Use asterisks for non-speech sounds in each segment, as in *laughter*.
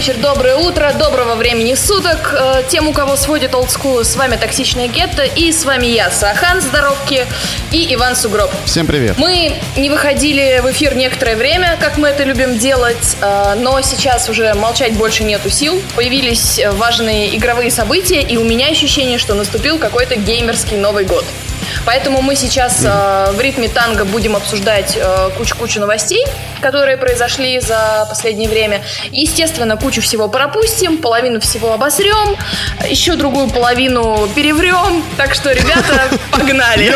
вечер, доброе утро, доброго времени суток. Э, тем, у кого сводит олдскул, с вами Токсичная Гетто, и с вами я, Сахан Здоровки и Иван Сугроб. Всем привет. Мы не выходили в эфир некоторое время, как мы это любим делать, э, но сейчас уже молчать больше нету сил. Появились важные игровые события, и у меня ощущение, что наступил какой-то геймерский Новый год. Поэтому мы сейчас э, в ритме танго будем обсуждать э, кучу-кучу новостей, которые произошли за последнее время. Естественно, кучу всего пропустим, половину всего обосрем, еще другую половину переврем. Так что, ребята, *laughs* погнали!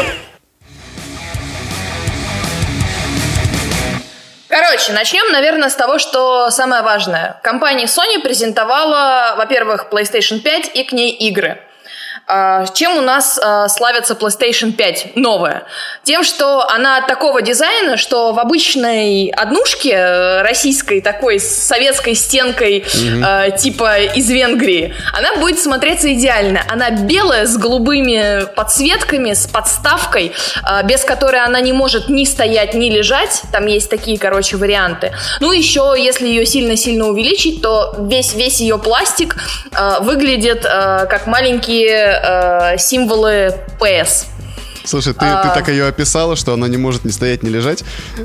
Короче, начнем, наверное, с того, что самое важное. Компания Sony презентовала, во-первых, PlayStation 5 и к ней игры – чем у нас а, славится PlayStation 5 новая? Тем, что она такого дизайна, что в обычной однушке э, российской, такой с советской стенкой, угу. типа из Венгрии, она будет смотреться идеально. Она белая, с голубыми подсветками, с подставкой, без которой она не может ни стоять, ни лежать. Там есть такие, короче, варианты. Ну, еще, если ее сильно-сильно увеличить, то весь, весь ее пластик выглядит как маленькие э, символы PS. Слушай, ты, а... ты так ее описала, что она не может ни стоять, ни лежать.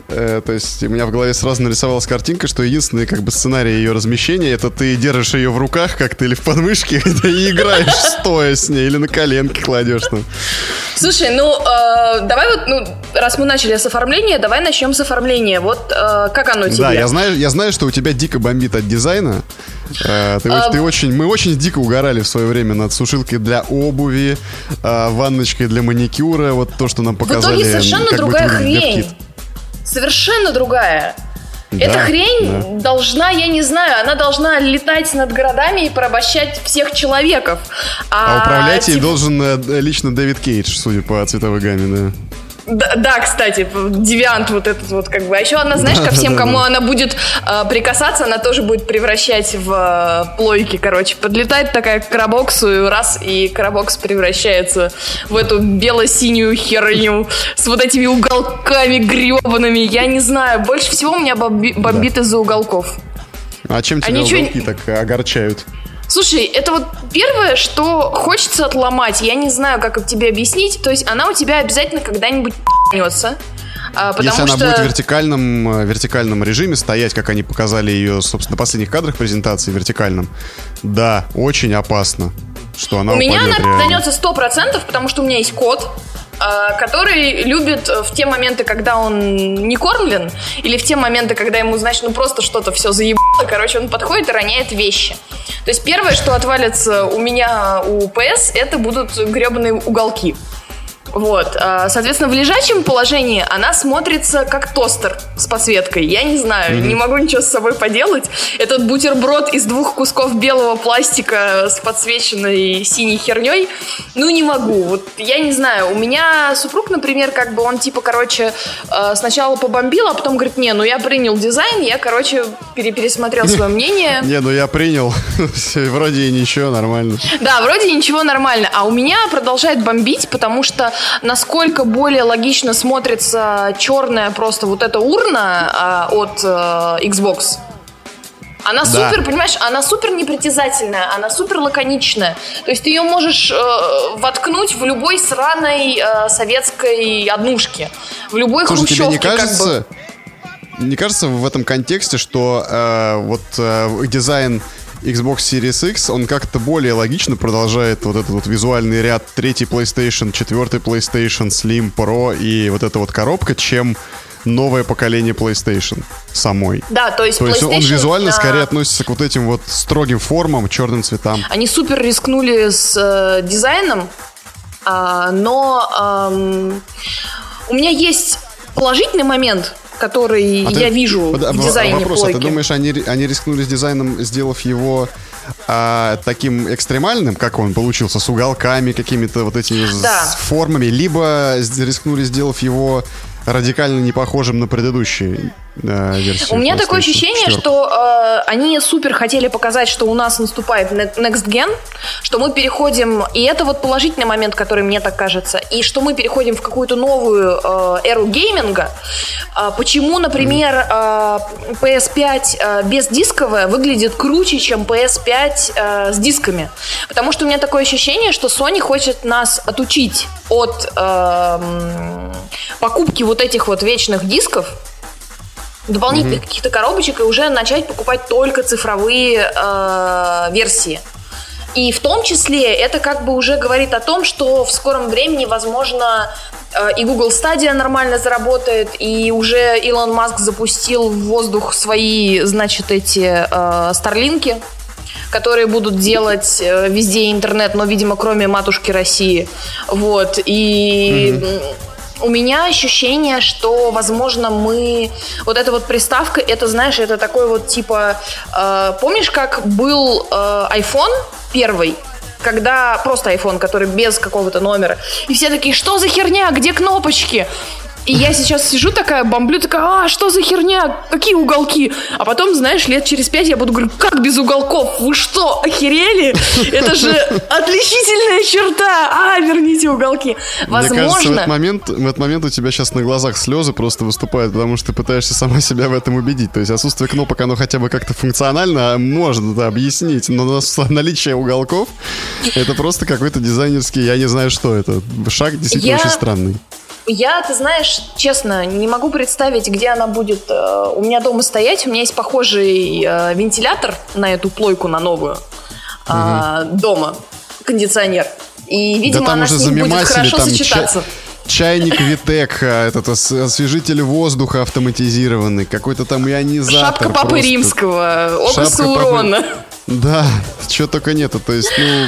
Э, то есть у меня в голове сразу нарисовалась картинка, что единственный как бы сценарий ее размещения это ты держишь ее в руках как-то или в подмышке *laughs* и играешь стоя с ней или на коленке кладешь там. Слушай, ну э, давай вот, ну раз мы начали с оформления, давай начнем с оформления. Вот э, как оно тебе? Да, я знаю, я знаю, что у тебя дико бомбит от дизайна. Э, ты, а... ты очень, мы очень дико угорали в свое время над сушилкой для обуви, э, ванночкой для маникюра, вот то, что нам показали. В итоге совершенно другая хрень. Совершенно другая. Да, Эта хрень да. должна, я не знаю, она должна летать над городами и порабощать всех человеков. А, а управлять типа... ей должен э, лично Дэвид Кейдж, судя по цветовой гамме, да. Да, да, кстати, девиант вот этот вот как бы. А еще она, знаешь, ко всем, кому она будет э, прикасаться, она тоже будет превращать в э, плойки, короче. Подлетает такая к карабоксу, раз, и карабокс превращается в эту бело-синюю херню с вот этими уголками гребаными. Я не знаю, больше всего меня бомби- бомбит да. из-за уголков. А чем тебя а уголки ничего... так огорчают? Слушай, это вот первое, что хочется отломать. Я не знаю, как тебе объяснить. То есть она у тебя обязательно когда-нибудь п***нется. А, Если она что... будет в вертикальном, э, вертикальном режиме стоять, как они показали ее, собственно, на последних кадрах презентации, вертикальном, да, очень опасно, что она У меня она реально. сто процентов, потому что у меня есть кот, а, который любит в те моменты, когда он не кормлен, или в те моменты, когда ему, значит, ну просто что-то все заебало, короче, он подходит и роняет вещи. То есть первое, что отвалится у меня у ПС, это будут гребаные уголки. Вот, а, соответственно, в лежачем положении она смотрится как тостер с подсветкой. Я не знаю, mm-hmm. не могу ничего с собой поделать. Этот бутерброд из двух кусков белого пластика с подсвеченной синей херней, ну не могу. Вот я не знаю. У меня супруг, например, как бы он типа, короче, а, сначала побомбил, а потом говорит, не, ну я принял дизайн, я, короче, пересмотрел *laughs* свое мнение. Не, ну я принял. *laughs* Вроде ничего, нормально. Да, вроде ничего нормально. А у меня продолжает бомбить, потому что насколько более логично смотрится черная просто вот эта урна а, от а, Xbox. Она да. супер, понимаешь, она супер непритязательная, она супер лаконичная. То есть ты ее можешь э, воткнуть в любой сраной э, советской однушке, в любой Слушай, хрущевке. Тебе не кажется, как бы... не кажется в этом контексте, что э, вот э, дизайн Xbox Series X, он как-то более логично продолжает вот этот вот визуальный ряд третий PlayStation, четвертый PlayStation, Slim, Pro и вот эта вот коробка, чем новое поколение PlayStation самой. Да, то есть, то есть он визуально а... скорее относится к вот этим вот строгим формам, черным цветам. Они супер рискнули с э, дизайном, э, но э, у меня есть положительный момент, который а я ты, вижу под, в дизайне вопрос, плойки. А ты думаешь, они, они рискнули с дизайном, сделав его а, таким экстремальным, как он получился, с уголками какими-то вот этими да. формами, либо рискнули, сделав его радикально не похожим на предыдущий. Э, версию. У меня такое ощущение, 4. что э, они супер хотели показать, что у нас наступает next gen, что мы переходим, и это вот положительный момент, который мне так кажется, и что мы переходим в какую-то новую э, эру гейминга. Э, почему, например, э, PS5 э, без дисковая выглядит круче, чем PS5 э, с дисками? Потому что у меня такое ощущение, что Sony хочет нас отучить от э, покупки вот этих вот вечных дисков, дополнительных mm-hmm. каких-то коробочек и уже начать покупать только цифровые э, версии. И в том числе это как бы уже говорит о том, что в скором времени, возможно, э, и Google Stadia нормально заработает, и уже Илон Маск запустил в воздух свои, значит, эти э, старлинки, которые будут делать э, везде интернет, но, видимо, кроме матушки России. Вот. И mm-hmm у меня ощущение, что, возможно, мы... Вот эта вот приставка, это, знаешь, это такой вот типа... Э, помнишь, как был э, iPhone первый? когда просто iPhone, который без какого-то номера. И все такие, что за херня, где кнопочки? И я сейчас сижу такая, бомблю, такая, а, что за херня, какие уголки? А потом, знаешь, лет через пять я буду говорить, как без уголков? Вы что, охерели? Это же отличительная черта. А, верните уголки. Возможно... Мне кажется, в этот, момент, в этот момент у тебя сейчас на глазах слезы просто выступают, потому что ты пытаешься сама себя в этом убедить. То есть отсутствие кнопок, оно хотя бы как-то функционально можно да, объяснить, но наличие уголков, это просто какой-то дизайнерский, я не знаю, что это. Шаг действительно я... очень странный. Я, ты знаешь, честно, не могу представить, где она будет э, у меня дома стоять. У меня есть похожий э, вентилятор на эту плойку, на новую, э, дома, кондиционер. И, видимо, да она с ним будет хорошо там сочетаться. чайник Витек, а, этот освежитель воздуха автоматизированный, какой-то там ионизатор. Шапка Папы просто. Римского, око Саурона. Папы... Да, чего только нету, то есть, ну...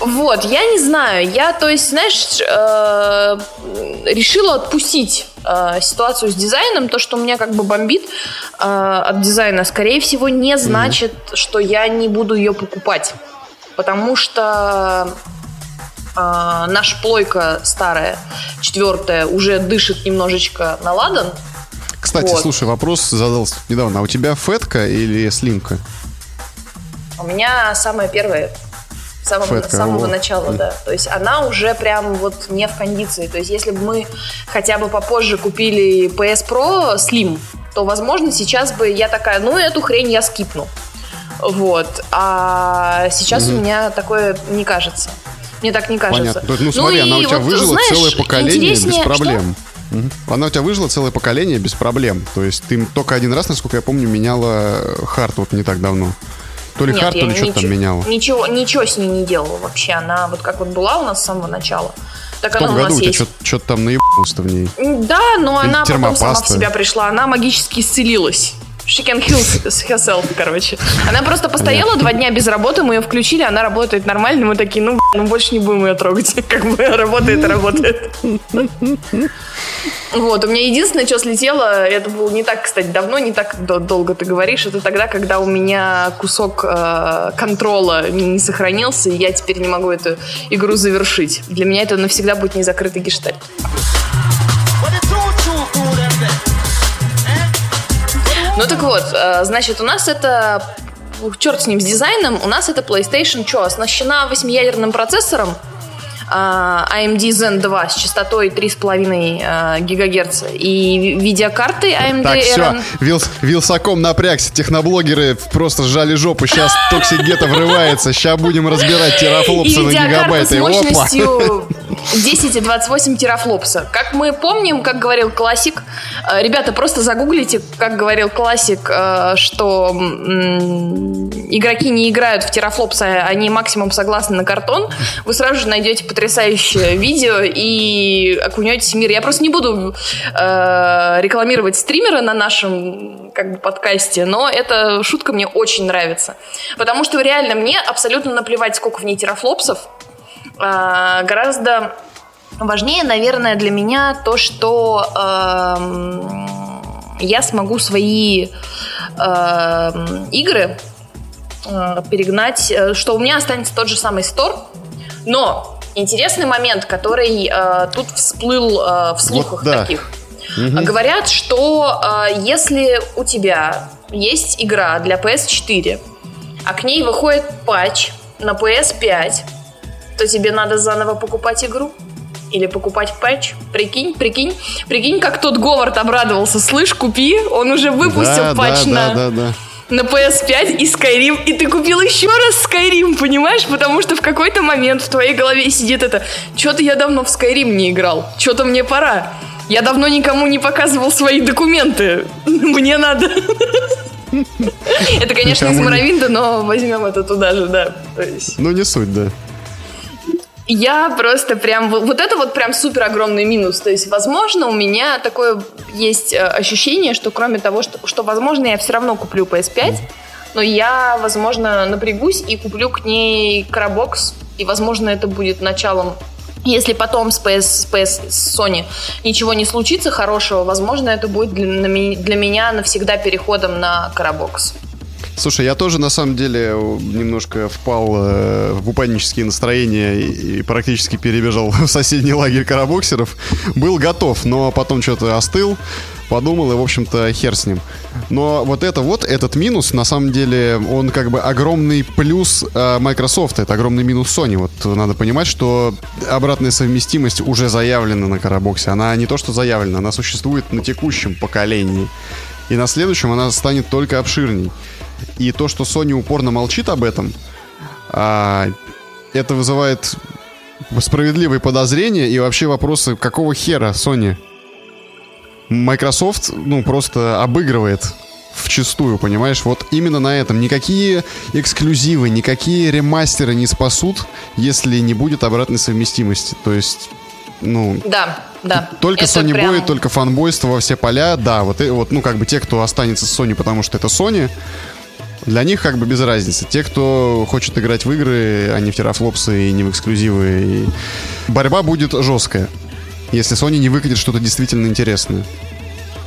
Вот, я не знаю. Я, то есть, знаешь, э, решила отпустить э, ситуацию с дизайном. То, что у меня как бы бомбит э, от дизайна, скорее всего, не значит, mm-hmm. что я не буду ее покупать. Потому что э, наша плойка старая, четвертая, уже дышит немножечко на ладан. Кстати, вот. слушай, вопрос задался недавно. А у тебя фетка или слимка? У меня самая первая самого, с самого начала, да. То есть она уже прям вот не в кондиции. То есть если бы мы хотя бы попозже купили PS Pro Slim, то, возможно, сейчас бы я такая, ну, эту хрень я скипну. Вот. А сейчас угу. у меня такое не кажется. Мне так не кажется. Понятно. Ну, смотри, ну, она у тебя вот, выжила знаешь, целое поколение без проблем. Что? Угу. Она у тебя выжила целое поколение без проблем. То есть ты только один раз, насколько я помню, меняла хард вот не так давно. То ли Нет, карт, то ли что-то там меняла. Ничего, ничего с ней не делала вообще. Она вот как вот была у нас с самого начала. Так в том году у тебя что-то там наебалось-то в ней. Да, но Или она потом сама в себя пришла. Она магически исцелилась. She can heal herself, короче. Она просто постояла два дня без работы, мы ее включили, она работает нормально, мы такие, ну, ну больше не будем ее трогать. *laughs* Как бы работает, работает. Вот, у меня единственное, что слетело, это было не так, кстати, давно, не так долго ты говоришь, это тогда, когда у меня кусок э, контрола не, сохранился, и я теперь не могу эту игру завершить. Для меня это навсегда будет незакрытый гештальт. Так вот, э, значит, у нас это черт с ним, с дизайном, у нас это PlayStation что, оснащена восьмиядерным процессором, AMD Zen 2 с частотой 3,5 а, ГГц и видеокарты AMD Так, все, Вил, Вилсаком напрягся, техноблогеры просто сжали жопу, сейчас Ghetto *laughs* врывается, сейчас будем разбирать терафлопсы на гигабайты. с мощностью *laughs* 10 и 28 терафлопса. Как мы помним, как говорил классик, э, ребята, просто загуглите, как говорил классик, э, что игроки не играют в терафлопсы, они максимум согласны на картон, вы сразу же найдете потрясающее видео и окунетесь в мир. Я просто не буду э, рекламировать стримера на нашем как бы подкасте, но эта шутка мне очень нравится. Потому что реально мне абсолютно наплевать, сколько в ней терафлопсов. Э, гораздо важнее, наверное, для меня то, что э, я смогу свои э, игры перегнать, э, что у меня останется тот же самый стор, но интересный момент, который э, тут всплыл э, в слухах вот, да. таких. Угу. Говорят, что э, если у тебя есть игра для PS4, а к ней выходит патч на PS5, то тебе надо заново покупать игру или покупать патч. Прикинь, прикинь, прикинь, как тот Говард обрадовался. Слышь, купи, он уже выпустил да, патч да, на... Да, да, да на PS5 и Skyrim, и ты купил еще раз Skyrim, понимаешь? Потому что в какой-то момент в твоей голове сидит это «Что-то я давно в Skyrim не играл, что-то мне пора». Я давно никому не показывал свои документы. *laughs* Мне надо. *laughs* Это, конечно, из Моровинда, но возьмем это туда же, да. Ну, не суть, да. Я просто прям... Вот это вот прям супер огромный минус. То есть, возможно, у меня такое есть э, ощущение, что кроме того, что, что возможно, я все равно куплю PS5, но я, возможно, напрягусь и куплю к ней Карабокс, и, возможно, это будет началом если потом с PS, с PS Sony ничего не случится хорошего, возможно, это будет для, для меня навсегда переходом на Карабокс. Слушай, я тоже на самом деле немножко впал э, в упаднические настроения и, и практически перебежал *laughs* в соседний лагерь карабоксеров. Был готов, но потом что-то остыл, подумал и, в общем-то, хер с ним. Но вот это вот, этот минус, на самом деле, он как бы огромный плюс э, Microsoft, это огромный минус Sony. Вот надо понимать, что обратная совместимость уже заявлена на карабоксе. Она не то, что заявлена, она существует на текущем поколении. И на следующем она станет только обширней. И то, что Sony упорно молчит об этом, а, это вызывает справедливые подозрения и вообще вопросы, какого хера Sony? Microsoft, ну, просто обыгрывает в чистую, понимаешь? Вот именно на этом. Никакие эксклюзивы, никакие ремастеры не спасут, если не будет обратной совместимости. То есть, ну... Да, да. Только это Sony прям... Boy, только фанбойство во все поля. Да, вот, вот, ну, как бы те, кто останется с Sony, потому что это Sony, для них как бы без разницы. Те, кто хочет играть в игры, а не в терафлопсы и не в эксклюзивы. И... Борьба будет жесткая, если Sony не выкатит что-то действительно интересное.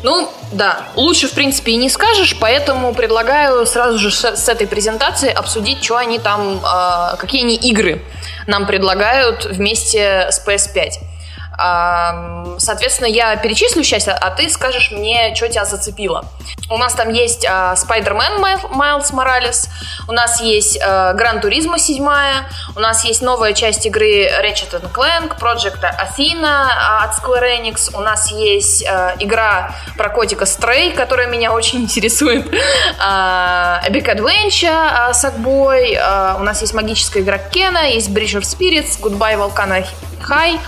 Ну, да, лучше, в принципе, и не скажешь, поэтому предлагаю сразу же с, с этой презентации обсудить, что они там, э, какие они игры нам предлагают вместе с PS5. Соответственно, я перечислю сейчас, а ты скажешь мне, что тебя зацепило. У нас там есть Spider-Man Miles Morales, у нас есть Gran Turismo 7, у нас есть новая часть игры Ratchet Clank, Project Athena от Square Enix, у нас есть игра про котика Stray, которая меня очень *laughs* интересует, Epic Adventure Sackboy, у нас есть магическая игра Кена, есть Bridge of Spirits, Goodbye Volcano High,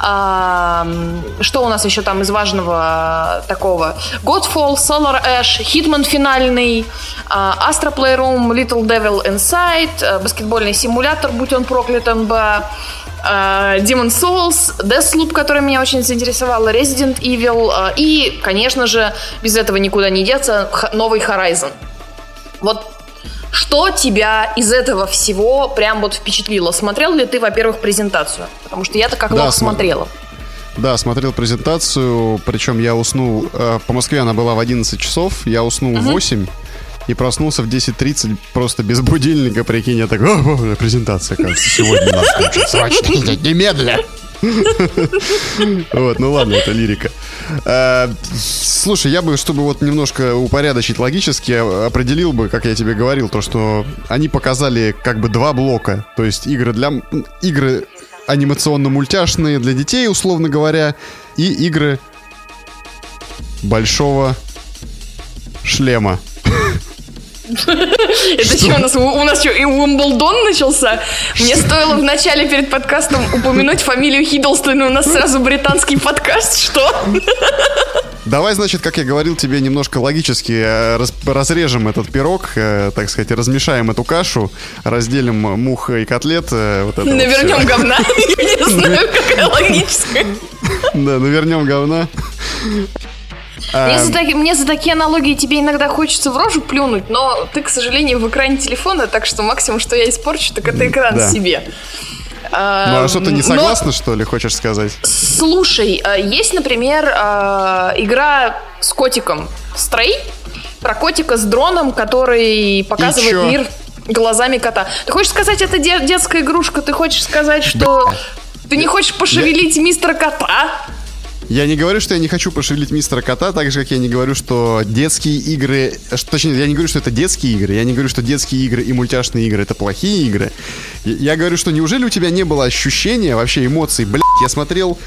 что у нас еще там из важного такого? Godfall, Solar Ash, Hitman финальный, Astra Playroom, Little Devil Inside, баскетбольный симулятор, будь он проклятым бы, Demon Souls, Deathloop, который меня очень заинтересовала, Resident Evil и, конечно же, без этого никуда не деться, новый Horizon. Вот что тебя из этого всего прям вот впечатлило? Смотрел ли ты, во-первых, презентацию? Потому что я-то как да, лох см... смотрела. Да, смотрел презентацию, причем я уснул, э, по Москве она была в 11 часов, я уснул угу. в 8 и проснулся в 10.30 просто без будильника, прикинь, я такой, о, презентация, кажется, сегодня надо включить, срочно, *laughs* немедля. *laughs* Вот, ну ладно, это лирика. Э, слушай, я бы, чтобы вот немножко упорядочить логически, определил бы, как я тебе говорил, то, что они показали как бы два блока. То есть игры для... Игры анимационно-мультяшные для детей, условно говоря, и игры большого шлема. *laughs* *laughs* Это что у нас? У нас что, и Уимблдон начался? Мне стоило в начале перед подкастом упомянуть фамилию Хиддлстон, и у нас сразу британский подкаст. Что? Давай, значит, как я говорил тебе, немножко логически э, раз, разрежем этот пирог, э, так сказать, размешаем эту кашу, разделим мух и котлет. Э, вот это навернем вот говна. *laughs* Я не знаю, какая логическая. Да, навернем говна. Мне, эм. за таки, мне за такие аналогии тебе иногда хочется в рожу плюнуть, но ты, к сожалению, в экране телефона, так что максимум, что я испорчу, так это экран да. себе. Ну а что, ты не согласна, Но... что ли, хочешь сказать? Слушай, а, есть, например, а, игра с котиком Стрей, про котика с дроном, который показывает мир глазами кота. Ты хочешь сказать, это детская игрушка? Ты хочешь сказать, что ты не хочешь пошевелить Я... мистера кота? Я не говорю, что я не хочу пошевелить мистера кота, так же, как я не говорю, что детские игры... Что, точнее, я не говорю, что это детские игры, я не говорю, что детские игры и мультяшные игры — это плохие игры. Я, говорю, что неужели у тебя не было ощущения, вообще эмоций? Блядь, я смотрел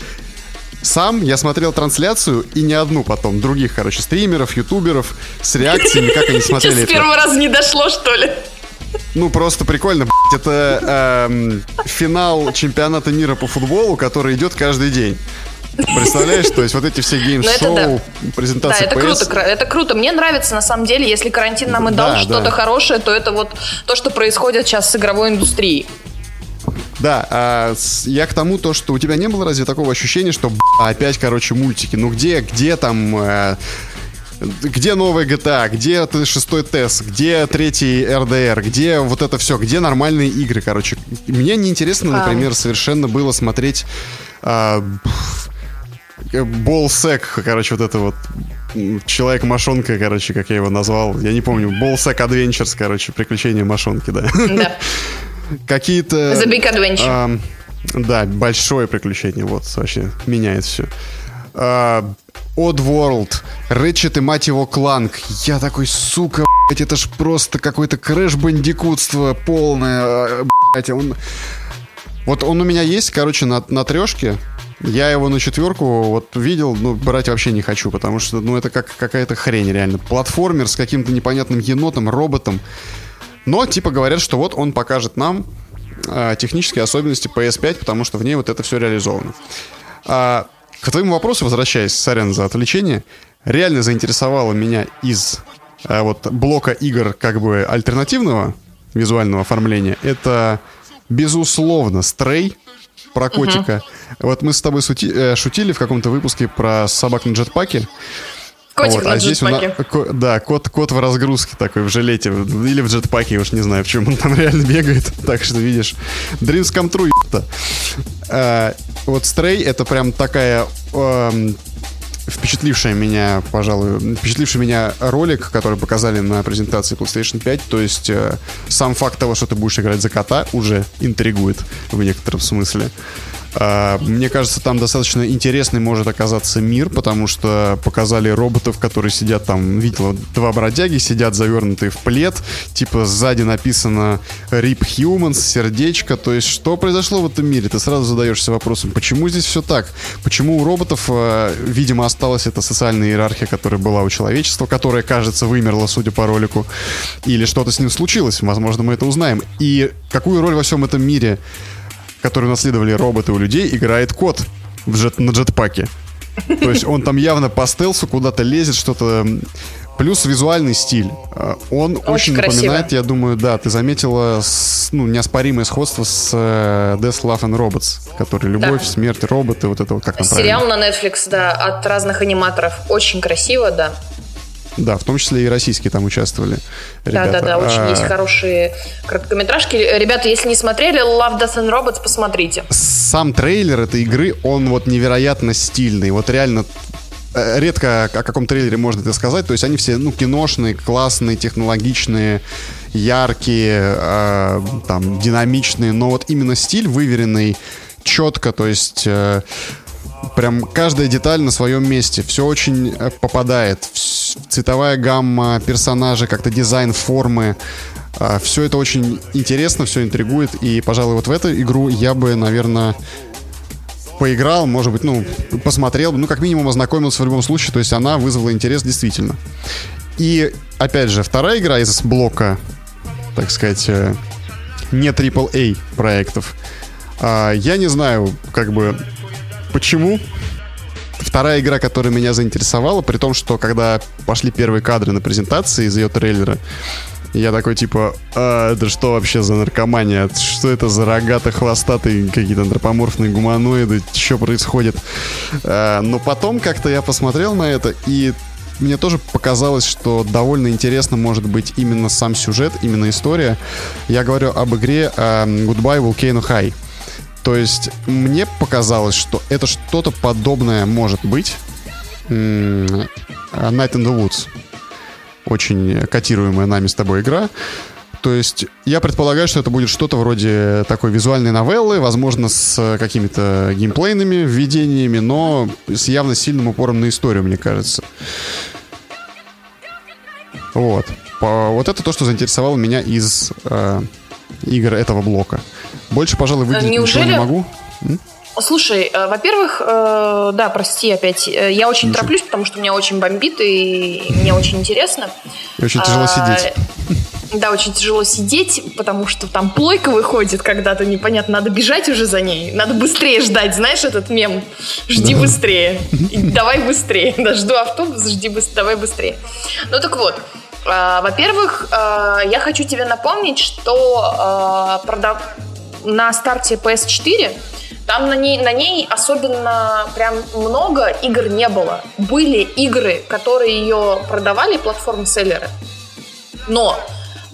сам я смотрел трансляцию и не одну потом, других, короче, стримеров, ютуберов с реакциями, как они *laughs* смотрели это. с первого раза не дошло, что ли? Ну, просто прикольно, блядь. Это эм, финал чемпионата мира по футболу, который идет каждый день. Представляешь, то есть вот эти все Ну, гейм-шоу, это Да, презентации это круто, это круто. Мне нравится, на самом деле, если карантин нам и дал Да, что-то хорошее, то это вот то, что происходит сейчас с игровой индустрией. Да, а, с- я к тому, то, что у тебя не было разве такого ощущения, что опять, короче, мультики? Ну где, где там... э, где новая GTA, где шестой тест, где третий RDR, где вот это все, где нормальные игры, короче. Мне неинтересно, например, совершенно было смотреть а, Болсек, короче, вот это вот м, Человек-мошонка, короче, как я его назвал. Я не помню. Болсек Adventures, короче, приключения мошонки, да. Да. *laughs* Какие-то... The Big Adventure. а, да, большое приключение, вот, вообще, меняет все. А, Oddworld, Ratchet и мать его Кланк. Я такой, сука, блядь, это ж просто какое-то крэш-бандикутство полное, а, блядь, он... Вот он у меня есть, короче, на, на трешке. Я его на четверку вот видел, ну, брать вообще не хочу, потому что, ну, это как какая-то хрень реально. Платформер с каким-то непонятным енотом, роботом. Но, типа, говорят, что вот он покажет нам а, технические особенности PS5, потому что в ней вот это все реализовано. А, к твоему вопросу, возвращаясь, сорян за отвлечение, реально заинтересовало меня из а, вот блока игр как бы альтернативного визуального оформления, это, безусловно, Стрей про котика. Вот мы с тобой сути- э, шутили в каком-то выпуске про собак на джетпаке. Котик Вот, на а здесь у нас- да, кот, кот в разгрузке такой, в жилете, или в джетпаке, я уж не знаю, в чем он там *laughs* реально бегает. Так что, видишь, Dreams come true, ебта. А, Вот Stray это прям такая эм, впечатлившая меня, пожалуй, впечатливший меня ролик, который показали на презентации PlayStation 5. То есть э, сам факт того, что ты будешь играть за кота, уже интригует в некотором смысле. Мне кажется, там достаточно интересный может оказаться мир, потому что показали роботов, которые сидят там, видел, два бродяги сидят завернутые в плед, типа сзади написано RIP Humans, сердечко, то есть что произошло в этом мире? Ты сразу задаешься вопросом, почему здесь все так? Почему у роботов, э, видимо, осталась эта социальная иерархия, которая была у человечества, которая, кажется, вымерла, судя по ролику, или что-то с ним случилось, возможно, мы это узнаем. И какую роль во всем этом мире который унаследовали роботы у людей, играет кот в джет, на джетпаке. То есть он там явно по стелсу куда-то лезет, что-то... Плюс визуальный стиль. А, Он очень, красиво. напоминает, я думаю, да, ты заметила с- ну, неоспоримое сходство с э, Death, Love and Robots, который любовь, Да. смерть, роботы, вот это вот как там Сериал правильно? на Netflix, да, от разных аниматоров. Очень красиво, да. Да, в том числе и российские там участвовали Да, ребята. да, да, очень А, есть хорошие короткометражки. Ребята, если не смотрели Love, Death and Robots, посмотрите. сам трейлер этой игры, он вот невероятно стильный. Вот реально э, редко о каком трейлере можно это сказать. То есть они все, ну, киношные, классные, технологичные, яркие, э, там, динамичные. Но вот именно стиль выверенный, четко, то есть... э, Прям каждая деталь на своем месте. Все очень э, попадает. Цветовая гамма, персонажи, как-то дизайн формы. Все это очень интересно, все интригует. И, пожалуй, вот в эту игру я бы, наверное, поиграл, может быть, ну, посмотрел, ну, как минимум ознакомился в любом случае, то есть она вызвала интерес действительно. И, опять же, вторая игра из блока, так сказать, э, не AAA проектов. А, Я не знаю, как бы, почему. Вторая игра, которая меня заинтересовала, при том, что когда пошли первые кадры на презентации из ее трейлера, я такой, типа, а, это что вообще за наркомания? Что это за рогато-хвостатые какие-то антропоморфные гуманоиды? Что происходит? А, но потом как-то я посмотрел на это, и мне тоже показалось, что довольно интересно может быть именно сам сюжет, именно история. Я говорю об игре а, Goodbye Volcano High. То есть мне показалось, что это что-то подобное может быть. Night in the Woods очень котируемая нами с тобой игра. То есть я предполагаю, что это будет что-то вроде такой визуальной новеллы, возможно, с какими-то геймплейными введениями, но с явно сильным упором на историю, мне кажется. Вот. Вот это то, что заинтересовало меня из э, игр этого блока. Больше, пожалуй, выделить Неужели... ничего не могу. М? Слушай, э, во-первых, э, да, прости опять, э, я очень Ничего. тороплюсь, потому что меня очень бомбит и мне очень интересно. И очень тяжело а, сидеть. Да, очень тяжело сидеть, потому что там плойка выходит когда-то, непонятно, надо бежать уже за ней, надо быстрее ждать, знаешь этот мем? Жди да. быстрее, давай быстрее, *laughs* да, жду автобус, жди быстрее, давай быстрее. Ну так вот, во-первых, а, я хочу тебе напомнить, что продав... на старте PS4 там на ней, на ней особенно прям много игр не было. Были игры, которые ее продавали, платформ-селлеры. Но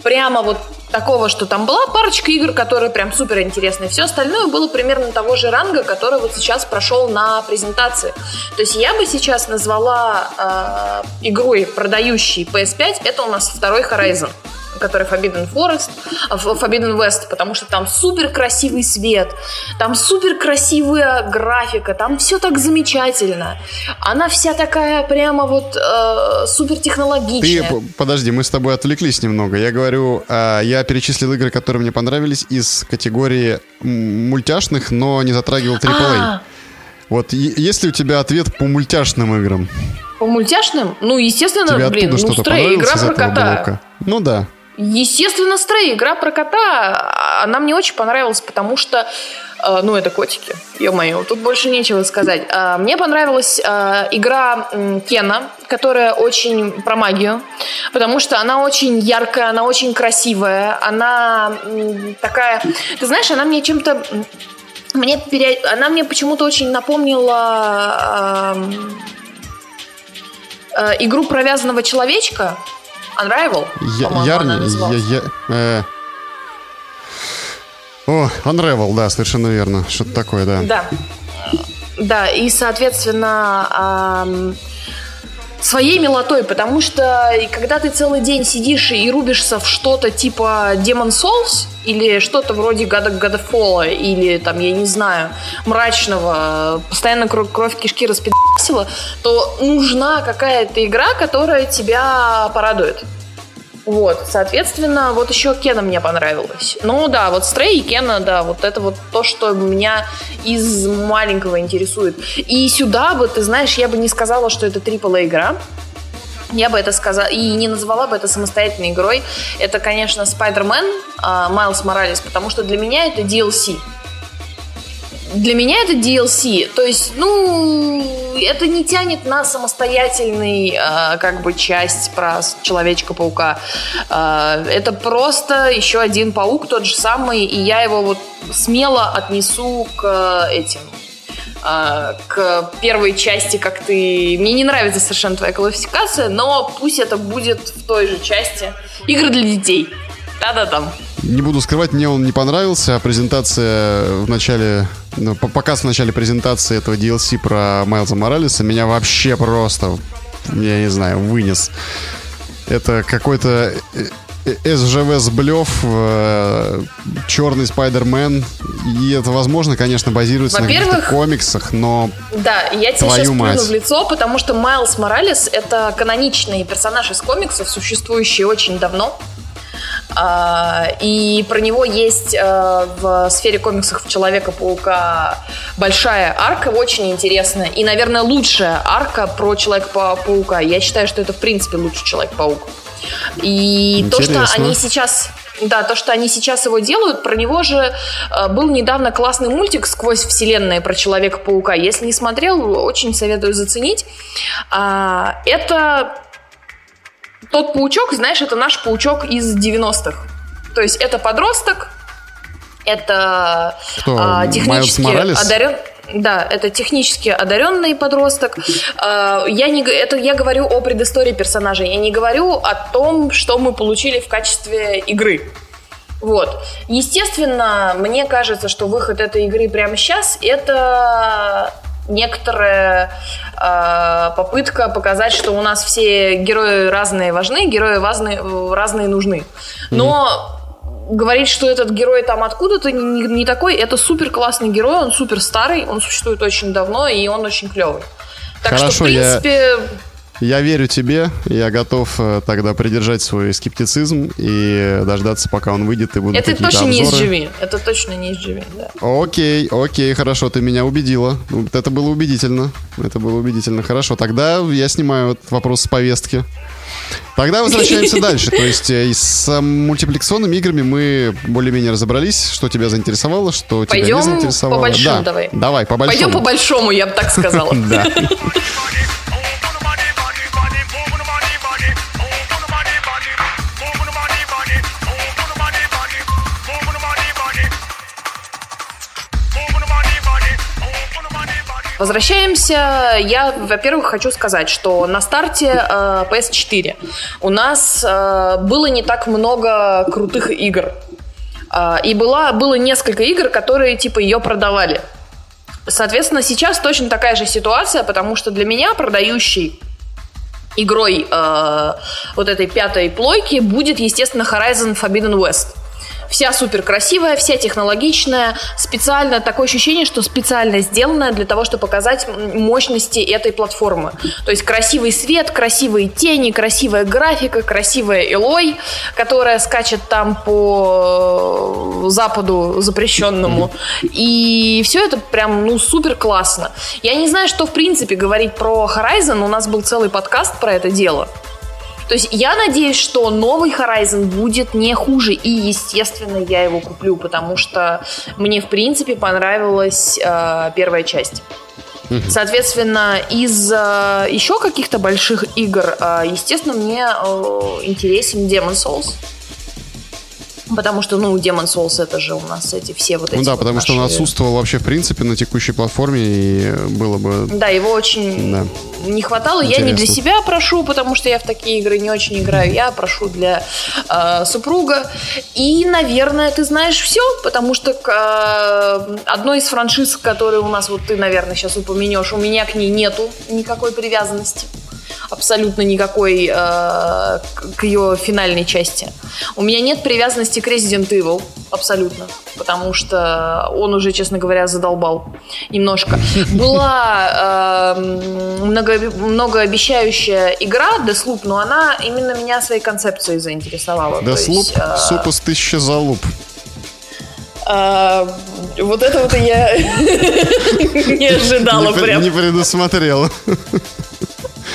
прямо вот такого, что там была парочка игр, которые прям супер интересные. Все остальное было примерно того же ранга, который вот сейчас прошел на презентации. То есть я бы сейчас назвала э, игрой, продающей PS5, это у нас второй Horizon который Forbidden Forest, Forbidden West, потому что там супер красивый свет, там супер красивая графика, там все так замечательно. Она вся такая прямо вот э, супер технологичная. Ты, подожди, мы с тобой отвлеклись немного. Я говорю, э, я перечислил игры, которые мне понравились из категории мультяшных, но не затрагивал AAA. А-а-а. Вот, есть ли у тебя ответ по мультяшным играм? По мультяшным? Ну, естественно, Тебе блин, ну, Стрей, игра про кота. Блока? Ну да. Естественно, Стрей, игра про кота, она мне очень понравилась, потому что э, ну, это котики, ё-моё, тут больше нечего сказать. Э, мне понравилась э, игра Кена, которая очень про магию, потому что она очень яркая, она очень красивая, она такая... Ты знаешь, она мне чем-то... Мне пере... Она мне почему-то очень напомнила э, э, игру провязанного человечка, Unravel, я, Ярни, я, я, э... О, Unravel, да, совершенно верно. Что-то такое, да. Да. Да, и, соответственно, эм, своей милотой, потому что когда ты целый день сидишь и рубишься в что-то типа Demon Souls или что-то вроде God Godfall или там, я не знаю, мрачного, постоянно кровь, кровь кишки распидасила, то нужна какая-то игра, которая тебя порадует. Вот, соответственно, вот еще Кена мне понравилась. Ну да, вот Стрей и Кена, да, вот это вот то, что меня из маленького интересует. И сюда бы, ты знаешь, я бы не сказала, что это AAA игра. Я бы это сказала, и не назвала бы это самостоятельной игрой. Это, конечно, Spider-Man, Майлз Моралес, потому что для меня это DLC для меня это DLC. То есть, ну, это не тянет на самостоятельный, э, как бы, часть про Человечка-паука. Э, это просто еще один паук, тот же самый, и я его вот смело отнесу к этим к первой части, как ты... Мне не нравится совершенно твоя классификация, но пусть это будет в той же части. Игры для детей. Да-да-там. Не буду скрывать, мне он не понравился, презентация в начале, ну, показ в начале презентации этого DLC про Майлза Моралеса меня вообще просто, я не знаю, вынес. Это какой-то э, э, СЖВ сблев, э, черный Спайдермен. И это, возможно, конечно, базируется на каких-то комиксах, но. Да, я тебе сейчас плюну в лицо, потому что Майлз Моралес это каноничный персонаж из комиксов, существующий очень давно. А, и про него есть э, в сфере комиксов Человека-паука большая арка, очень интересная. И, наверное, лучшая арка про Человека-паука. Я считаю, что это, в принципе, лучший Человек-паук. И Интересно. то, что они сейчас да, то, что они сейчас его делают, про него же э, был недавно классный мультик «Сквозь вселенные» про Человека-паука. Если не смотрел, очень советую заценить. А, это тот паучок, знаешь, это наш паучок из 90-х. То есть это подросток, это Кто, а, технически одарен. Да, это технически одаренный подросток. А, я, не, это я говорю о предыстории персонажа. Я не говорю о том, что мы получили в качестве игры. Вот. Естественно, мне кажется, что выход этой игры прямо сейчас это некоторая э, попытка показать, что у нас все герои разные важны, герои разные, разные нужны. Но говорить, что этот герой там откуда-то не, не такой, это супер классный герой, он супер старый, он существует очень давно, и он очень клевый. Так Хорошо, что, в принципе... Я... Я верю тебе, я готов э, тогда придержать свой скептицизм и дождаться, пока он выйдет и будут Это точно не из обзоры. GV. Это точно не из GV, да. Окей, окей, хорошо, ты меня убедила. Вот Это было убедительно. Это было убедительно. Хорошо, тогда я снимаю этот вопрос с повестки. Тогда возвращаемся *laughs* дальше. То есть э, с э, мультипликационными играми мы более-менее разобрались, что тебя заинтересовало, что тебя Пойдем не заинтересовало. по большому да. давай. Давай, по большому. Пойдем по большому, я бы так сказала. *laughs* *laughs* Да. Возвращаемся. Я, во-первых, хочу сказать, что на старте э, PS4 у нас э, было не так много крутых игр. Э, и была, было несколько игр, которые типа ее продавали. Соответственно, сейчас точно такая же ситуация, потому что для меня продающий игрой э, вот этой пятой плойки будет, естественно, Horizon Forbidden West. Вся супер красивая, вся технологичная, специально такое ощущение, что специально сделанная для того, чтобы показать мощности этой платформы. То есть красивый свет, красивые тени, красивая графика, красивая Элой, которая скачет там по э, западу запрещенному. И все это прям, ну, супер классно. Я не знаю, что в принципе говорить про Horizon. У нас был целый подкаст про это дело. То есть я надеюсь, что новый Horizon будет не хуже, и, естественно, я его куплю, потому что мне, в принципе, понравилась э, первая часть. Соответственно, из э, еще каких-то больших игр, э, естественно, мне э, интересен Demon Souls. Потому что, ну, Demon Souls это же у нас эти все вот эти Ну да, вот потому что он наши- отсутствовал вообще в принципе на текущей платформе, и было бы... Да, его очень Да. не хватало. Я не для Интересно. себя прошу, потому что я в такие игры не очень играю. Я прошу для э, супруга. И, наверное, ты знаешь все, потому что к э, одной из франшиз, которые у нас, вот ты, наверное, сейчас упомянешь, у меня к ней нету никакой привязанности. Абсолютно никакой э, к ее финальной части. У меня нет привязанности к Resident Evil. Абсолютно. Потому что он уже, честно говоря, задолбал немножко. *laughs* Была э, много, многообещающая игра Deathloop, но она именно меня своей концепцией заинтересовала. Есть, э, суп из тысячи залуп. э, вот это вот я *laughs* не ожидала прям. не предусмотрел.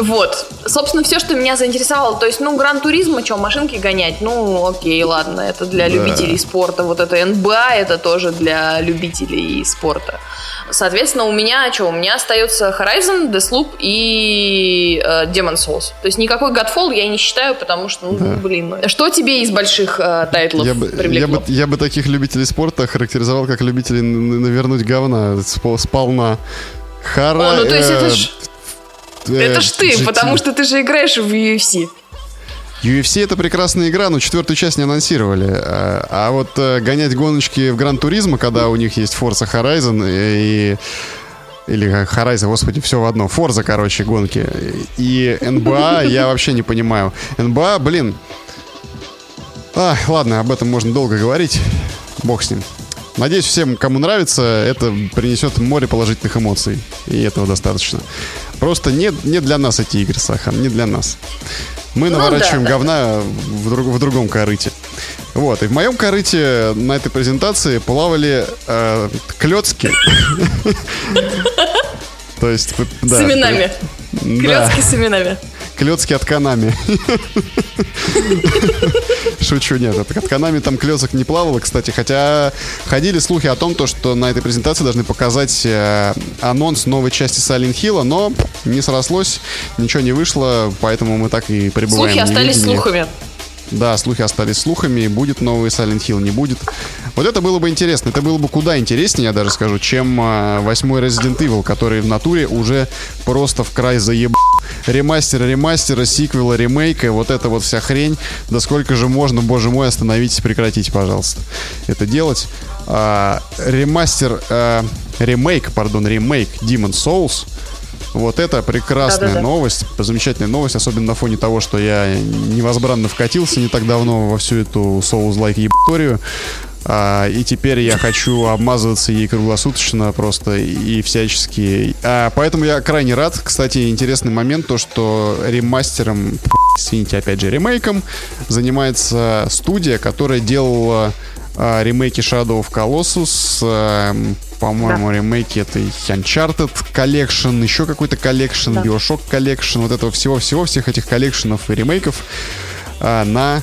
Вот. Собственно, все, что меня заинтересовало. То есть, ну, Gran Turismo, что, машинки гонять? Ну, окей, ладно, это для Да. любителей спорта. Вот это НБА, это тоже для любителей спорта. Соответственно, у меня что? У меня остается Horizon, Deathloop и э, Demon's Souls. То есть никакой Godfall я не считаю, потому что, ну, блин. ну, Что тебе из больших э, тайтлов Я бы, я, привлекло? бы, я бы таких любителей спорта характеризовал как любителей навернуть говна спо- сполна. Хара, О, ну то есть это ж, э, это ж ты, GT. потому что ты же играешь в UFC. UFC это прекрасная игра, но четвертую часть не анонсировали. А, а вот э, гонять гоночки в Гран Туризмо, когда у них есть Forza Horizon и... Или Horizon, господи, все в одно. Forza, короче, гонки. И НБА *laughs* я вообще не понимаю. НБА, блин... А, ладно, об этом можно долго говорить. Бог с ним. Надеюсь, всем, кому нравится, это принесет море положительных эмоций. И этого достаточно. Просто не, не для нас эти игры, Сахан, не для нас. Мы Ну наворачиваем да, говна В, друг- в другом корыте. Вот, и в моем корыте на этой презентации плавали э, клетки. *laughs* То есть... да, С именами. Клетки с именами. Клетки от Канами. Шучу, нет, от от Канами там клеток не плавало, кстати, хотя ходили слухи о том, то, что на этой презентации должны показать э, анонс новой части Silent Hill, но не срослось, ничего не вышло, поэтому мы так и пребываем Слухи остались слухами. Да, слухи остались слухами, будет новый Silent Hill, не будет. Вот это было бы интересно, это было бы куда интереснее, я даже скажу, чем э, восьмой Resident Evil, который в натуре уже просто в край заеб... Ремастера, ремастера, сиквела, ремейка, вот эта вот вся хрень. Да сколько же можно, боже мой, остановитесь, прекратите, пожалуйста, это делать. А, ремастер, э, ремейк, пардон, ремейк Demon Souls Вот это прекрасная Да-да-да. новость, замечательная новость, особенно на фоне того, что я невозбранно вкатился не так давно во всю эту Souls-like ебаторию. А, и теперь я хочу обмазываться ей круглосуточно просто и всячески. А, поэтому я крайне рад. Кстати, интересный момент, то, что ремастером, *laughs* извините, опять же, ремейком занимается студия, которая делала а, ремейки Shadow of the Colossus, а, по-моему, да. ремейки это Uncharted Collection, еще какой-то collection, да. Bioshock Collection, вот этого всего-всего, всех этих коллекшенов и ремейков а, на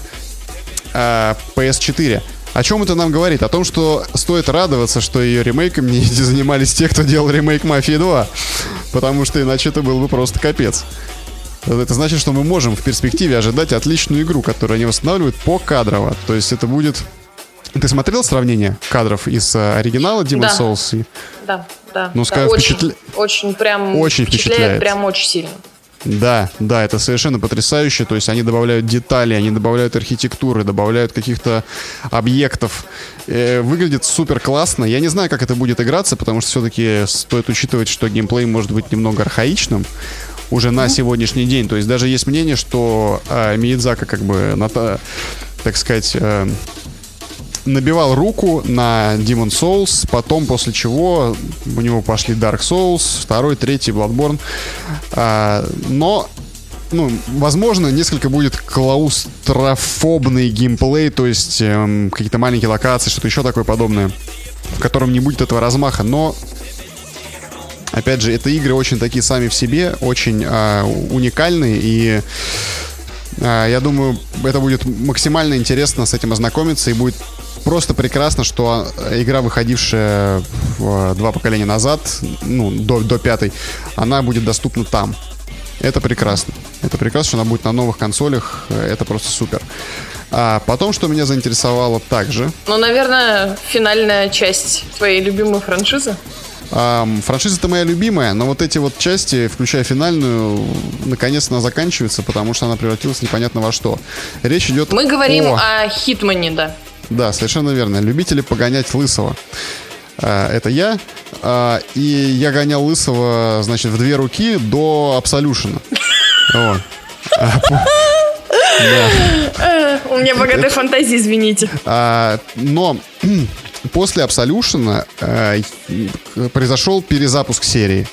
а, PS4. О чем это нам говорит? О том, что стоит радоваться, что ее ремейком не *laughs* занимались те, кто делал ремейк Мафии 2. Потому что иначе это был бы просто капец. Это значит, что мы можем в перспективе ожидать отличную игру, которую они восстанавливают по кадрово. То есть это будет... Ты смотрел сравнение кадров из э, оригинала Demon да. Souls? Да, да. Ну, да, скажем, очень, впечатля... очень прям очень впечатляет. впечатляет. Прям очень сильно. Да, да, это совершенно потрясающе. То есть они добавляют детали, они добавляют архитектуры, добавляют каких-то объектов. Э, выглядит супер классно. Я не знаю, как это будет играться, потому что все-таки стоит учитывать, что геймплей может быть немного архаичным уже на сегодняшний день. То есть даже есть мнение, что э, Миядзака как бы, на, так сказать, э, набивал руку на Demon Souls, потом после чего у него пошли Dark Souls, второй, третий Bloodborne. А, но ну, возможно, несколько будет клаустрофобный геймплей, то есть эм, какие-то маленькие локации, что-то еще такое подобное, в котором не будет этого размаха, но опять же, это игры очень такие сами в себе, очень э, уникальные и э, я думаю, это будет максимально интересно с этим ознакомиться и будет просто прекрасно, что игра, выходившая два поколения назад, ну, до, до пятой, она будет доступна там. Это прекрасно. Это прекрасно, что она будет на новых консолях. Это просто супер. А потом, что меня заинтересовало также... Ну, наверное, финальная часть твоей любимой франшизы. Um, франшиза-то моя любимая, но вот эти вот части, включая финальную, наконец она заканчивается, потому что она превратилась непонятно во что. Речь идет Мы говорим о, о Хитмане, да. Да, совершенно верно. Любители погонять лысого. А, это я. А, и я гонял лысого, значит, в две руки до Абсолюшена. *laughs* Вот. А, *laughs* У меня богатая фантазия, извините. Но *clears throat* после Абсолюшена произошел перезапуск серии.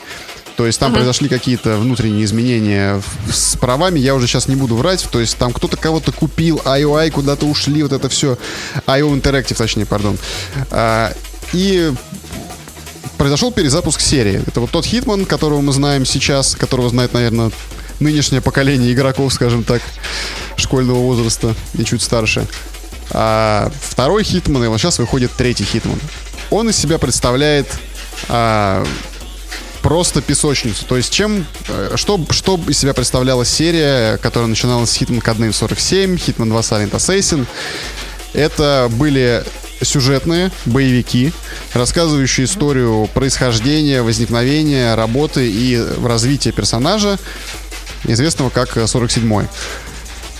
То есть там uh-huh. произошли какие-то внутренние изменения с правами, я уже сейчас не буду врать. То есть там кто-то кого-то купил, IOI куда-то ушли, вот это все. IO Interactive, точнее, пардон. А, и произошел перезапуск серии. Это вот тот Хитман, которого мы знаем сейчас, которого знает, наверное, нынешнее поколение игроков, скажем так, школьного возраста и чуть старше. А второй Хитман, и вот сейчас выходит третий Хитман. Он из себя представляет а, просто песочницу. То есть чем, э, что, что из себя представляла серия, которая начиналась с Hitman Codename 47, Hitman 2 Silent Assassin. Это были сюжетные боевики, рассказывающие историю происхождения, возникновения, работы и развития персонажа, известного как 47-й.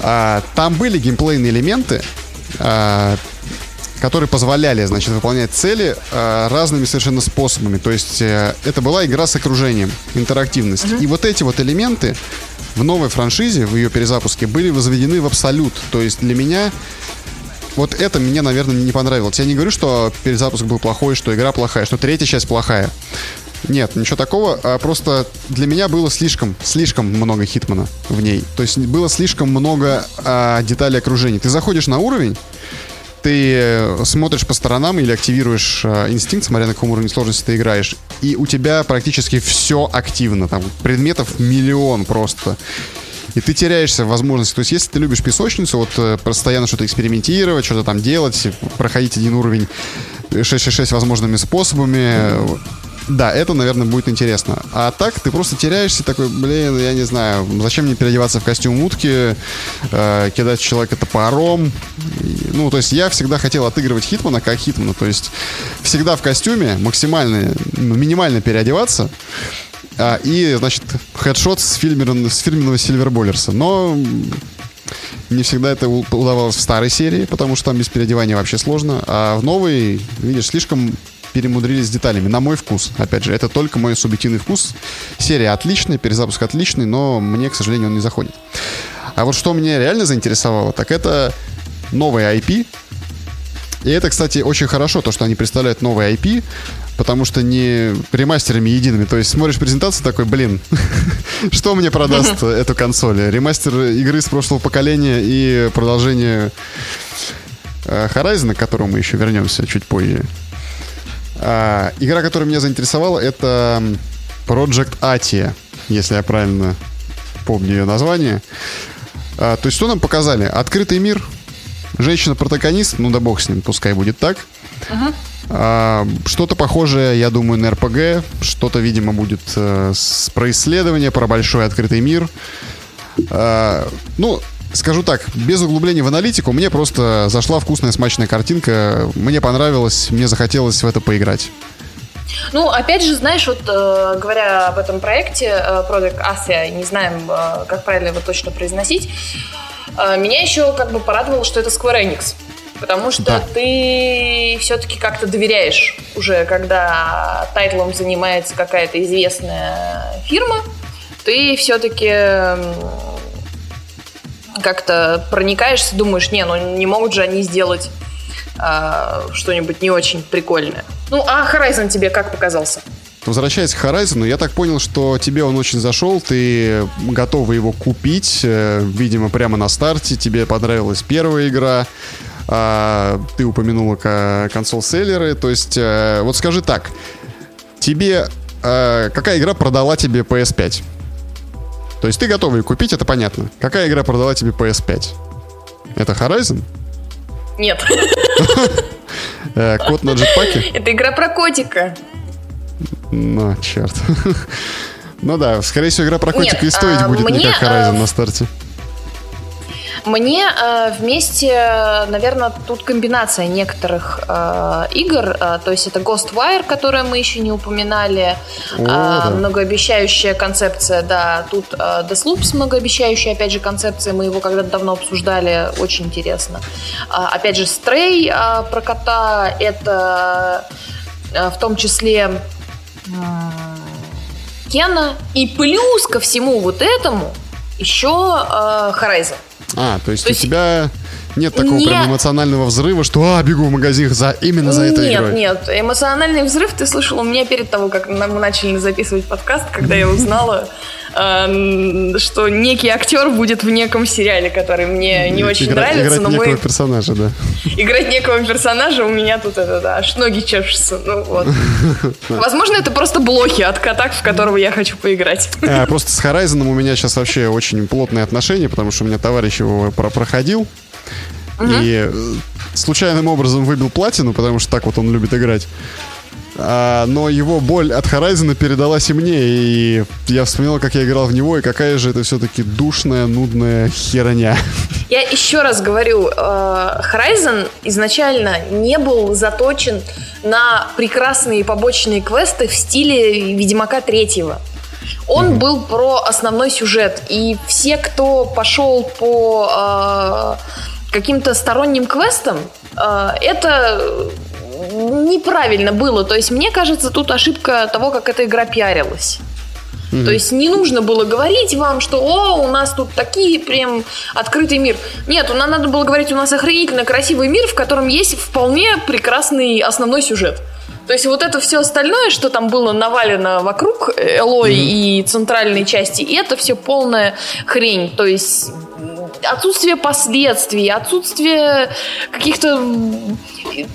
А, там были геймплейные элементы, а, которые позволяли, значит, выполнять цели э, разными совершенно способами. То есть э, это была игра с окружением, интерактивность. Uh-huh. И вот эти вот элементы в новой франшизе, в ее перезапуске, были возведены в абсолют. То есть для меня вот это мне, наверное, не понравилось. Я не говорю, что перезапуск был плохой, что игра плохая, что третья часть плохая. Нет, ничего такого. А просто для меня было слишком, слишком много Хитмана в ней. То есть было слишком много а, деталей окружения. Ты заходишь на уровень, ты э, смотришь по сторонам или активируешь э, инстинкт, смотря на каком уровне сложности ты играешь, и у тебя практически все активно. Там предметов миллион просто. И ты теряешься в возможности. То есть, если ты любишь песочницу, вот э, постоянно что-то экспериментировать, что-то там делать, проходить один уровень 666 возможными способами, да, это, наверное, будет интересно. А так ты просто теряешься такой, блин, я не знаю, зачем мне переодеваться в костюм утки, э, кидать человека топором. Ну, то есть я всегда хотел отыгрывать Хитмана как Хитмана. То есть всегда в костюме максимально, ну, минимально переодеваться. А, и, значит, хедшот с, фильмер, с фирменного Сильверболлерса. Но не всегда это удавалось в старой серии, потому что там без переодевания вообще сложно. А в новой, видишь, слишком перемудрились с деталями, на мой вкус. Опять же, это только мой субъективный вкус. Серия отличная, перезапуск отличный, но мне, к сожалению, он не заходит. А вот что меня реально заинтересовало, так это новый IP. И это, кстати, очень хорошо, то, что они представляют новый IP, потому что не ремастерами едиными. То есть смотришь презентацию такой, блин, *laughs* что мне продаст *laughs* эту консоль? Ремастер игры с прошлого поколения и продолжение э, Horizon, к которому мы еще вернемся чуть позже. А, игра, которая меня заинтересовала, это Project Atia, если я правильно помню ее название. А, то есть что нам показали? Открытый мир, женщина-протагонист, ну да бог с ним, пускай будет так. Uh-huh. А, что-то похожее, я думаю, на РПГ. Что-то, видимо, будет э, с, про исследование, про большой открытый мир. А, ну, скажу так, без углубления в аналитику, мне просто зашла вкусная смачная картинка. Мне понравилось, мне захотелось в это поиграть. Ну, опять же, знаешь, вот э, говоря об этом проекте, э, Product Asia, не знаем, э, как правильно его точно произносить, э, меня еще как бы порадовало, что это Square Enix. Потому что да. ты все-таки как-то доверяешь уже, когда тайтлом занимается какая-то известная фирма, ты все-таки как-то проникаешься, думаешь, не, ну не могут же они сделать а, что-нибудь не очень прикольное. Ну, а Horizon тебе как показался? Возвращаясь к Horizon, я так понял, что тебе он очень зашел, ты готова его купить, э, видимо, прямо на старте, тебе понравилась первая игра, а, ты упомянула консоль-селлеры. То есть, а, вот скажи так, тебе а, какая игра продала тебе PS5? То есть ты готова ее купить, это понятно. Какая игра продала тебе PS5? Это Horizon? Нет. Э, кот на джетпаке? *laughs* Это игра про котика. Ну, черт. *laughs* Ну да, скорее всего, игра про котика и стоить а, будет не как Horizon на старте. Мне э, вместе, наверное, тут комбинация некоторых э, игр. Э, то есть это Ghostwire, которое мы еще не упоминали. Э. Многообещающая концепция, да. Тут э, Deathloops многообещающая, опять же, концепция. Мы его когда-то давно обсуждали. Очень интересно. Э, опять же, Stray э, про кота. Это э, в том числе... Э, Кена. И плюс ко всему вот этому еще э, Horizon. А, то есть то у есть... тебя нет такого нет. прям эмоционального взрыва, что а, бегу в магазин за, именно за этой нет, игрой. Нет. Эмоциональный взрыв ты слышал у меня перед того, как мы начали записывать подкаст, когда я узнала, э, что некий актер будет в неком сериале, который мне не очень играть, нравится. Играть но некого мы... персонажа, да. Играть некого персонажа у меня тут это, да, аж ноги чешутся. Ну вот. *laughs* Возможно, это просто блоки от кота, в которого я хочу поиграть. А, просто с Horizon у меня сейчас вообще очень плотные отношения, потому что у меня товарищ его проходил. И э, случайным образом выбил платину, потому что так вот он любит играть. А, но его боль от Horizon передалась и мне, и я вспоминал, как я играл в него, и какая же это все-таки душная, нудная херня. Я еще раз говорю, э, Horizon изначально не был заточен на прекрасные побочные квесты в стиле Ведьмака третьего. Он mm-hmm. был про основной сюжет, и все, кто пошел по э, каким-то сторонним квестам, э, это неправильно было. То есть, мне кажется, тут ошибка того, как эта игра пиарилась. Mm-hmm. То есть не нужно было говорить вам, что о, у нас тут такие прям открытый мир. Нет, нам надо было говорить, у нас охренительно красивый мир, в котором есть вполне прекрасный основной сюжет. То есть вот это все остальное, что там было навалено вокруг Элой mm-hmm. и центральной части, это все полная хрень. То есть отсутствие последствий, отсутствие каких-то...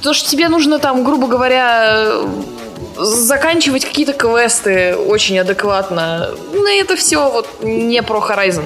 То, что тебе нужно там, грубо говоря, заканчивать какие-то квесты очень адекватно. Ну, это все вот не про Horizon.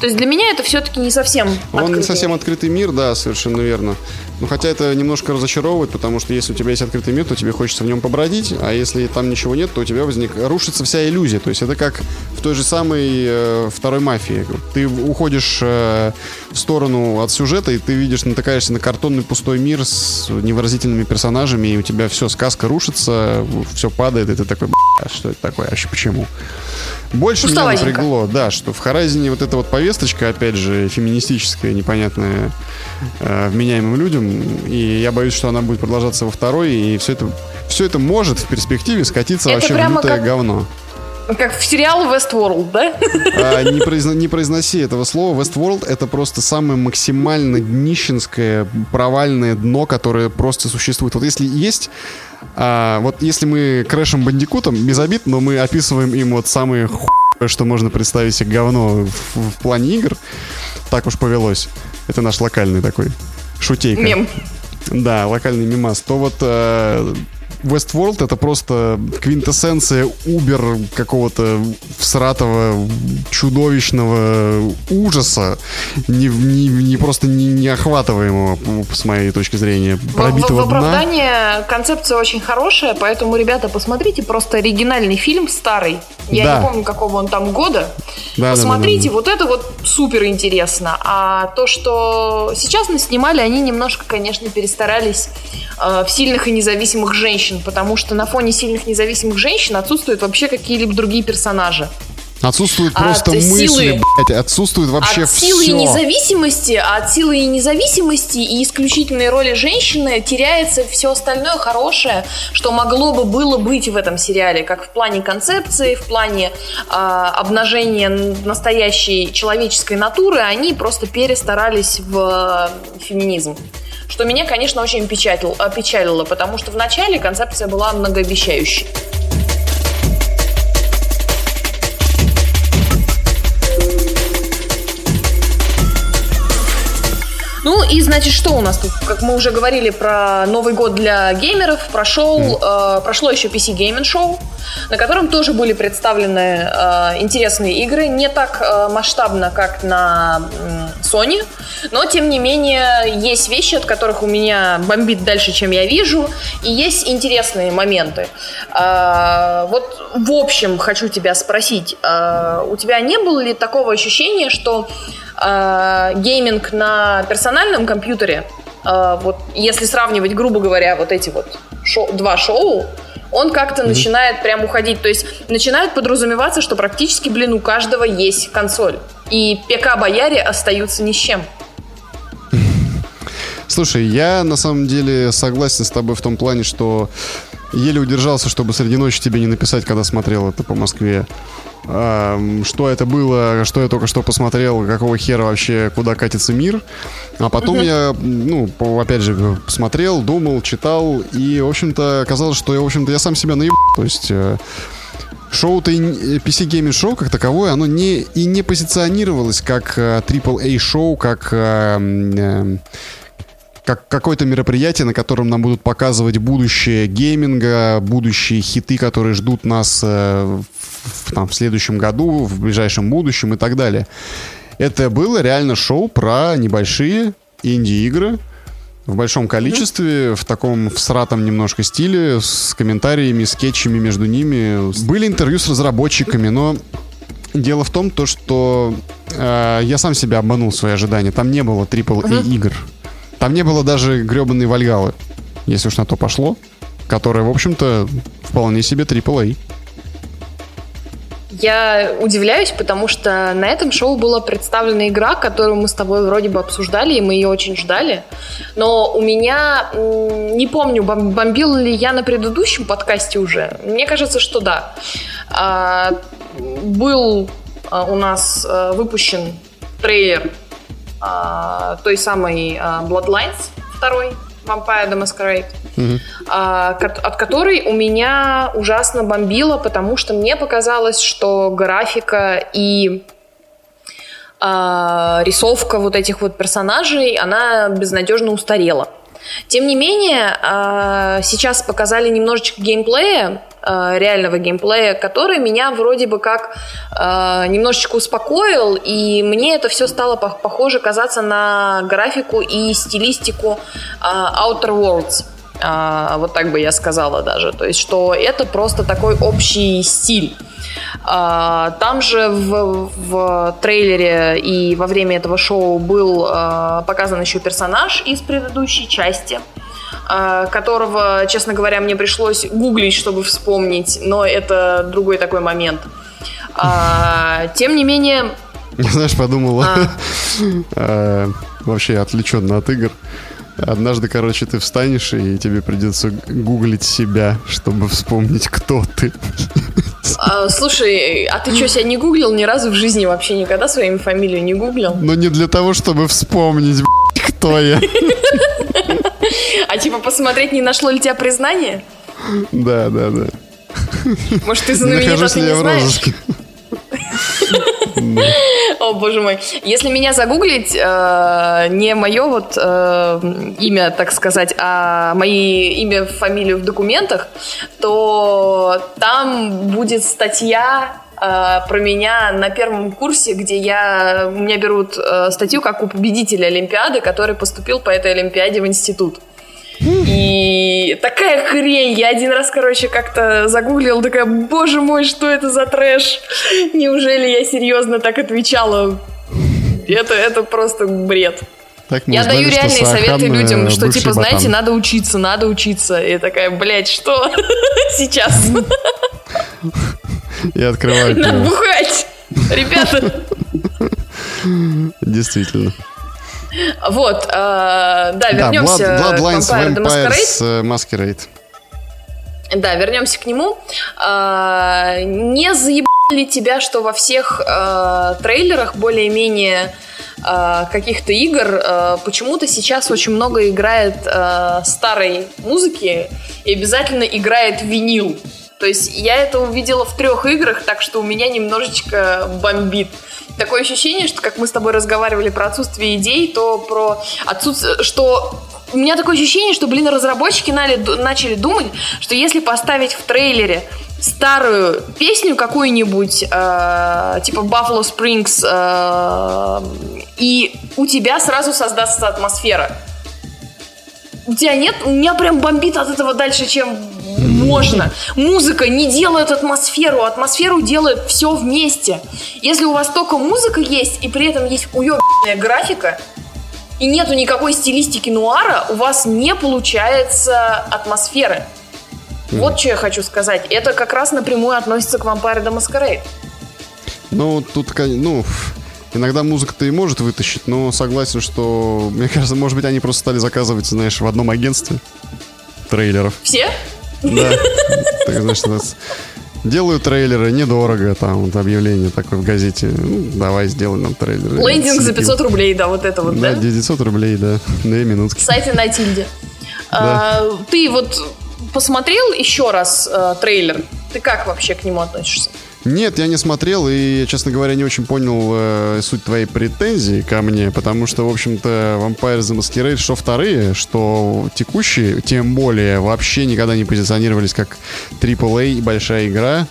То есть для меня это все-таки не совсем Он открытый. не совсем открытый мир, да, совершенно верно. Но хотя это немножко разочаровывает, потому что если у тебя есть открытый мир, то тебе хочется в нем побродить, а если там ничего нет, то у тебя возник рушится вся иллюзия. То есть это как в той же самой э, второй мафии. Ты уходишь э, в сторону от сюжета, и ты видишь, натыкаешься на картонный пустой мир с невыразительными персонажами, и у тебя все, сказка рушится, все падает, и ты такой, что это такое, вообще почему? Больше меня напрягло, да, что в Horizon вот эта вот повесточка, опять же, феминистическая, непонятная э, вменяемым людям, и я боюсь, что она будет продолжаться во второй, и все это, все это может в перспективе скатиться Это вообще в лютое как- говно. Как в сериал Westworld, да? А, не, произно- не произноси этого слова. Westworld это просто самое максимально днищенское, провальное дно, которое просто существует. Вот если есть... а, вот если мы крэшем бандикутом, без обид, но мы описываем им вот самые хуевое, что можно представить себе говно в, в плане игр, так уж повелось. Это наш локальный такой шутейка. Мем. Да, локальный мимас. То вот э, Westworld это просто квинтэссенция убер какого-то всратого чудовищного ужаса, не, не, не просто не, неохватываемого, с моей точки зрения, В, в- пробитого в дна. оправдание концепция очень хорошая, поэтому, ребята, посмотрите просто оригинальный фильм старый. Я Да. не помню, какого он там года. Да, да, посмотрите, да, да. вот это вот супер интересно. А то, что сейчас наснимали, они немножко, конечно, перестарались э, в сильных и независимых женщин, потому что на фоне сильных независимых женщин отсутствуют вообще какие-либо другие персонажи. Отсутствует От просто мысли, силы- блядь, отсутствует вообще от силы все. и независимости, от силы и независимости и исключительной роли женщины теряется все остальное хорошее, что могло бы было быть в этом сериале, как в плане концепции, в плане а, обнажения настоящей человеческой натуры, они просто перестарались в э, феминизм. Что меня, конечно, очень печалил- опечалило, потому что в начале концепция была многообещающей. Ну и значит, что у нас тут? Как мы уже говорили про Новый год для геймеров, прошел, э, прошло еще PC Gaming Show, на котором тоже были представлены э, интересные игры, не так э, масштабно, как на м, Sony, но тем не менее есть вещи, от которых у меня бомбит дальше, чем я вижу, и есть интересные моменты. Э, вот в общем хочу тебя спросить, э, у тебя не было ли такого ощущения, что э, гейминг на персональном компьютере, э, вот если сравнивать, грубо говоря, вот эти вот шоу- два шоу, он как-то начинает прям уходить. То есть начинает подразумеваться, что практически, блин, у каждого есть консоль. И ПК-бояре остаются ни с чем. Слушай, я на самом деле согласен с тобой в том плане, что еле удержался, чтобы среди ночи тебе не написать, когда смотрел это по Москве. Что это было, что я только что посмотрел, какого хера вообще, куда катится мир. А потом я, ну, опять же, посмотрел, думал, читал, и, в общем-то, оказалось, что я, в общем-то, я сам себя наебал. То есть... э, Шоу-то, PC Gaming Show как таковое, оно не, и не позиционировалось как э, AAA шоу, как э, э, как какое-то мероприятие, на котором нам будут показывать будущее гейминга, будущие хиты, которые ждут нас э, в, там, в следующем году, в ближайшем будущем и так далее. Это было реально шоу про небольшие инди-игры в большом количестве, в таком всратом немножко стиле, с комментариями, скетчами между ними. Были интервью с разработчиками, но дело в том, то, что э, я сам себя обманул свои ожидания. Там не было AAA игр. Там не было даже гребаной Вальгалы, если уж на то пошло, которая, в общем-то, вполне себе AAA. Я удивляюсь, потому что на этом шоу была представлена игра, которую мы с тобой вроде бы обсуждали, и мы ее очень ждали. Но у меня, не помню, бом- бомбил ли я на предыдущем подкасте уже. Мне кажется, что да. А, был а, у нас а, выпущен трейлер а, той самой а, Bloodlines второй, Vampire the Masquerade а, ко- от которой у меня ужасно бомбило, потому что мне показалось, что графика и а, рисовка вот этих вот персонажей, она безнадежно устарела. Тем не менее, а, сейчас показали немножечко геймплея, а, реального геймплея, который меня вроде бы как а, немножечко успокоил, и мне это все стало пох- похоже казаться на графику и стилистику а, Outer Worlds. А, вот так бы я сказала даже. То есть, что это просто такой общий стиль. А, Там же в, в трейлере и во время этого шоу был а, показан еще персонаж из предыдущей части. Э, которого, честно говоря, мне пришлось гуглить, чтобы вспомнить, но это другой такой момент. А, тем не менее... *laughs* Знаешь, подумала, а. *laughs* а. вообще отвлеченно от игр. Однажды, короче, ты встанешь, и тебе придется гуглить себя, чтобы вспомнить, кто ты. А, слушай, а ты что, себя не гуглил ни разу в жизни вообще никогда своими фамилию не гуглил? Но не для того, чтобы вспомнить, кто я. А типа посмотреть, не нашло ли тебя признание? Да, да, да. Может, ты знаменит, а ты не знаешь? О, боже мой. Если меня загуглить, э, не мое вот э, имя, так сказать, а мои имя, фамилию в документах, то там будет статья э, про меня на первом курсе, где я, у меня берут статью как у победителя Олимпиады, который поступил по этой Олимпиаде в институт. И такая хрень. Я один раз, короче, как-то загуглил, такая, боже мой, что это за трэш? Неужели я серьезно так отвечала? Это, это просто бред. Так я даю знали, реальные советы людям, что типа, ботан. знаете, надо учиться, надо учиться. И такая, блядь, что *laughs* сейчас? И открываю. Надо бухать, ребята. Действительно. Вот, э, да, вернемся да, Blood, Bloodlines, к Vampires Masquerade. Masquerade. Да, вернемся к нему. Э, не заебали тебя, что во всех э, трейлерах более-менее э, каких-то игр э, почему-то сейчас очень много играет э, старой музыки и обязательно играет винил. То есть я это увидела в трех играх, так что у меня немножечко бомбит такое ощущение, что как мы с тобой разговаривали про отсутствие идей, то про отсутствие, что у меня такое ощущение, что, блин, разработчики начали думать, что если поставить в трейлере старую песню какую-нибудь, э, типа Buffalo Springs, э, и у тебя сразу создастся атмосфера. У тебя нет? У меня прям бомбит от этого дальше, чем можно. Музыка не делает атмосферу, атмосферу делает все вместе. Если у вас только музыка есть, и при этом есть уебанная графика, и нету никакой стилистики нуара, у вас не получается атмосферы. Вот что я хочу сказать. Это как раз напрямую относится к Vampire the Masquerade. Ну, тут, ну, иногда музыка-то и может вытащить, но согласен, что, мне кажется, может быть, они просто стали заказывать, знаешь, в одном агентстве трейлеров. Все? Да. Так, значит, нас Делаю трейлеры недорого, там вот объявление такое в газете. Ну, давай сделай нам трейлер. Лендинг за 500 рублей, да, вот это вот, да? Да, 900 рублей, да, две минутки. Сайты на Тильде. Да. А, ты вот посмотрел еще раз а, трейлер? Ты как вообще к нему относишься? Нет, я не смотрел и, честно говоря, не очень понял э, суть твоей претензии ко мне, потому что, в общем-то, Vampire the Masquerade, что вторые, что текущие, тем более, вообще никогда не позиционировались как AAA большая игра.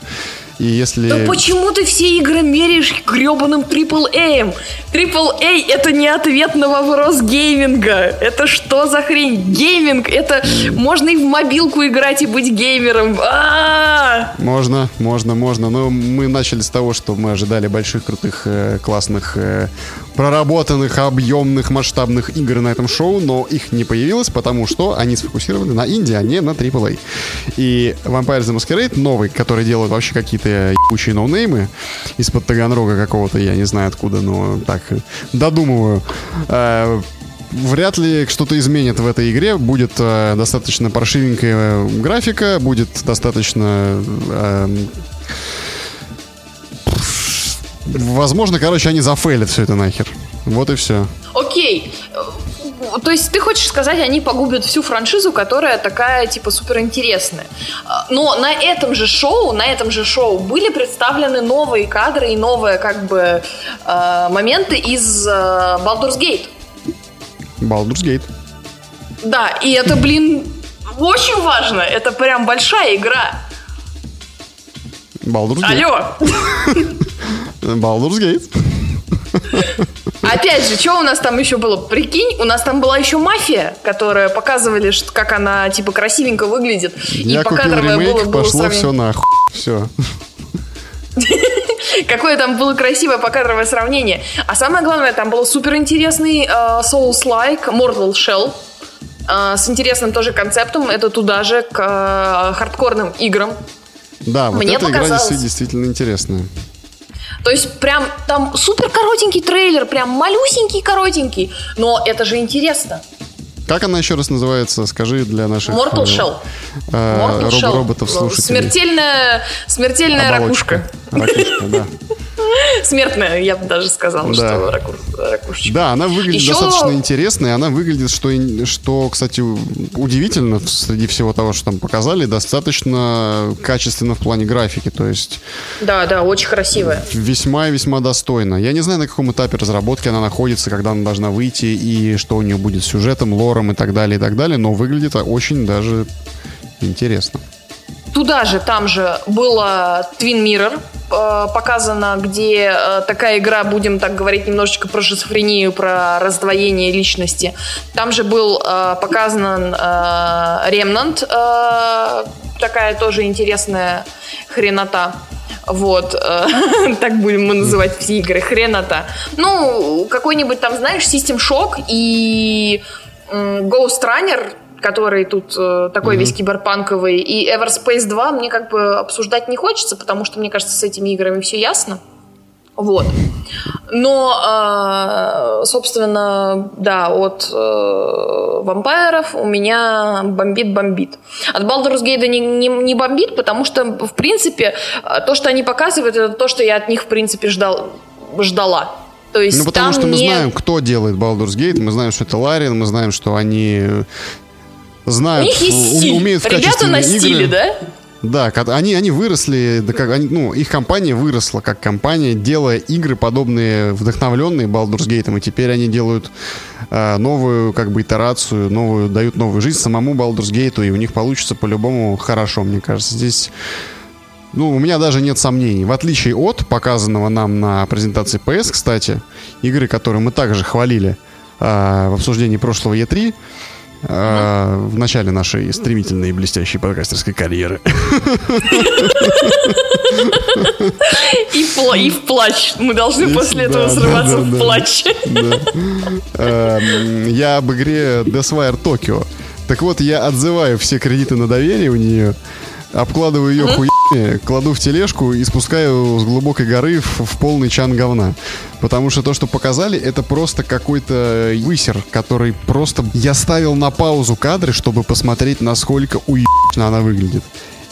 И если... Да почему ты все игры меряешь гребаным AAA? AAA это не ответ на вопрос гейминга. Это что за хрень? Гейминг это можно и в мобилку играть и быть геймером. А-а-а! Можно, можно, можно. Но мы начали с того, что мы ожидали больших, крутых, э, классных э, проработанных, объемных, масштабных игр на этом шоу, но их не появилось, потому что они сфокусированы на инди, а не на AAA. И Vampire the Masquerade новый, который делают вообще какие-то ебучие ноунеймы из-под Таганрога какого-то, я не знаю откуда, но так, додумываю. Э, вряд ли что-то изменит в этой игре. Будет э, достаточно паршивенькая графика, будет достаточно... Э, Возможно, короче, они зафейлят все это нахер. Вот и все. Окей. То есть ты хочешь сказать, они погубят всю франшизу, которая такая, типа, суперинтересная. Но на этом же шоу, на этом же шоу были представлены новые кадры и новые, как бы, э, моменты из э, Baldur's Gate. Baldur's Gate. Да, и это, блин, очень важно. Это прям большая игра. Baldur's Gate. Алло. *laughs* Baldur's Gate. *laughs* Опять же, что у нас там еще было? Прикинь, у нас там была еще мафия, которая показывали, что, как она типа красивенько выглядит. Я и покадровое ремейк, было, было пошло все нахуй. Все. *laughs* Какое там было красивое покадровое сравнение. А самое главное, там был суперинтересный uh, Souls-like Mortal Shell. э, с интересным тоже концептом. Это туда же к э, хардкорным играм. Да, вот Мне эта игра показалось. действительно, действительно интересная. То есть прям там супер коротенький трейлер, прям малюсенький коротенький, но это же интересно. Как она еще раз называется? Скажи для наших Mortal э, Shell. э, Mortal роб- Shell. роботов слушателей. Смертельная, смертельная Оболочка. ракушка. Ракушка, да. *laughs* Смертная, я бы даже сказала, Да. что раку- ракушечка. Да, она выглядит Еще- достаточно интересно, и она выглядит, что, что, кстати, удивительно среди всего того, что там показали, достаточно качественно в плане графики, то есть Да, да, очень красивая. весьма и весьма достойно. Я не знаю, на каком этапе разработки она находится, когда она должна выйти, и что у нее будет с сюжетом, лором и так далее, и так далее, но выглядит очень даже интересно. Туда же, там же было Twin Mirror э, показано, где э, такая игра, будем так говорить, немножечко про шизофрению, про раздвоение личности. Там же был э, показан э, такая тоже интересная хренота. Вот, *laughs* так будем мы называть все игры, хренота. Ну, какой-нибудь там, знаешь, System Shock и Ghost Runner, который тут э, такой весь киберпанковый, и Everspace 2 мне как бы обсуждать не хочется, потому что, мне кажется, с этими играми все ясно. Вот. Но, э, собственно, да, от э, вампиров у меня бомбит-бомбит. От Baldur's Gate не, не, не бомбит, потому что, в принципе, э, то, что они показывают, это то, что я от них, в принципе, ждал, ждала. То есть Ну, потому что мы не- знаем, кто делает Baldur's Gate, мы знаем, что это Ларин, мы знаем, что они У знают, них есть у- стиль. умеют в Ребята на игры. стиле, да? Да, они, они выросли, да как, они, ну, их компания выросла как компания, делая игры, подобные, вдохновленные Baldur's Gate, и теперь они делают э, новую, как бы, итерацию, новую, дают новую жизнь самому Baldur's Gate, и у них получится по-любому хорошо, мне кажется. Здесь, ну, у меня даже нет сомнений. В отличие от показанного нам на презентации PS, кстати, игры, которые мы также хвалили э, в обсуждении прошлого E3, э, в начале нашей стремительной и блестящей подкастерской карьеры. И, в пла- и в плач. Мы должны И- после да, этого да, срываться да, в плач. Эм, Я об игре Deathwire Tokyo. Так вот, я отзываю все кредиты на доверие у нее, обкладываю ее хуями, кладу в тележку и спускаю с глубокой горы в, в полный чан говна. Потому что то, что показали, это просто какой-то высер, который просто... Я ставил на паузу кадры, чтобы посмотреть, насколько уебично она выглядит.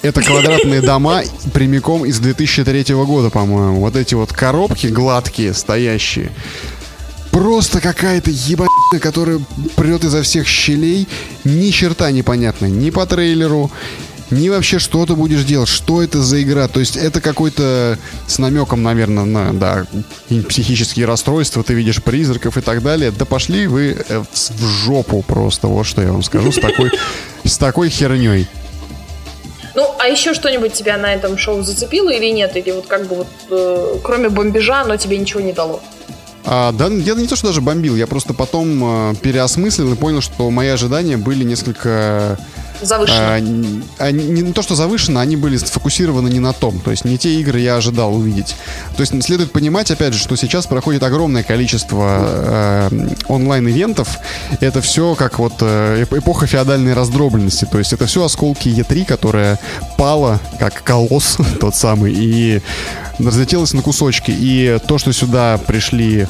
Это квадратные дома прямиком из 2003 года, по-моему. Вот эти вот коробки гладкие, стоящие. Просто какая-то ебанина, которая прет изо всех щелей. Ни черта непонятно. Ни по трейлеру, ни вообще что ты будешь делать. Что это за игра? То есть это какой-то с намеком, наверное, на да, психические расстройства. Ты видишь призраков и так далее. Да пошли вы э, в жопу просто. Вот что я вам скажу. С такой, с такой херней. Ну, а еще что-нибудь тебя на этом шоу зацепило или нет? Или вот как бы вот, э, кроме бомбежа, оно тебе ничего не дало? А, да, я не то, что даже бомбил, я просто потом э, переосмыслил и понял, что мои ожидания были несколько... Завышено. а, а, не, не то, что завышено, они были сфокусированы не на том. То есть не те игры я ожидал увидеть. То есть следует понимать, опять же, что сейчас проходит огромное количество э, онлайн-ивентов. Это все как вот э, эп- эпоха феодальной раздробленности. То есть это все осколки Е3, которая пала, как колосс *laughs* тот самый, и разлетелась на кусочки. И то, что сюда пришли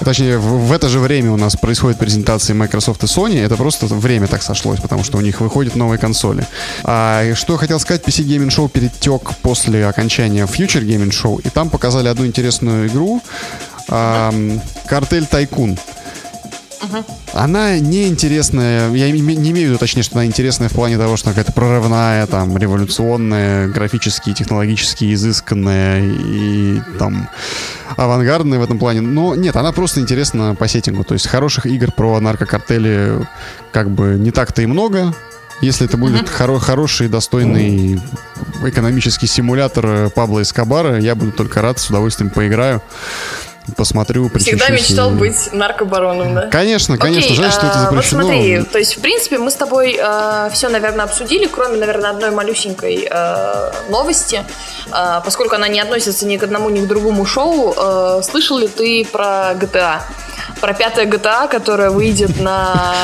Точнее, в, в это же время у нас происходят презентации Microsoft и Sony. Это просто время так сошлось, потому что у них выходят новые консоли. А, и что я хотел сказать, PC Gaming Show перетек после окончания Future Gaming Show, и там показали одну интересную игру. ам, Картель Тайкун. Она неинтересная, я не имею в виду, точнее, что она интересная в плане того, что она какая-то прорывная, там, революционная, графически, технологически изысканная и там авангардная в этом плане. Но нет, она просто интересна по сеттингу. То есть хороших игр про наркокартели как бы не так-то и много. Если это будет хоро- хороший, достойный экономический симулятор Пабло Эскобара, я буду только рад, с удовольствием поиграю, посмотрю, Всегда мечтал и- быть наркобароном, да? Конечно, конечно, Окей, жаль, что это а, запрещено. Вот смотри, то есть, в принципе, мы с тобой все, наверное, обсудили, кроме, наверное, одной малюсенькой э, новости, Э, поскольку она не относится ни к одному, ни к другому шоу. э, слышал ли ты про GTA? Про пятое GTA, которое выйдет на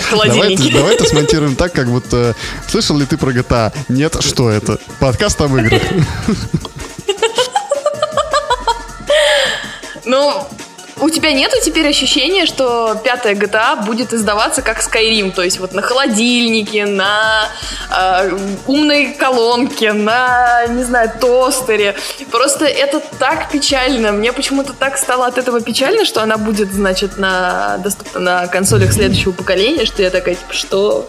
*laughs* холодильники. Давай, давай это смонтируем так, как будто... Слышал ли ты про GTA? Нет, что это? Подкаст об играх. *laughs* Ну, у тебя нету теперь ощущения, что пятая GTA будет издаваться как Skyrim, то есть вот на холодильнике, на э, умной колонке, на, не знаю, тостере. Просто это так печально. Мне почему-то так стало от этого печально, что она будет, значит, на, доступна на консолях следующего поколения, что я такая, типа, что?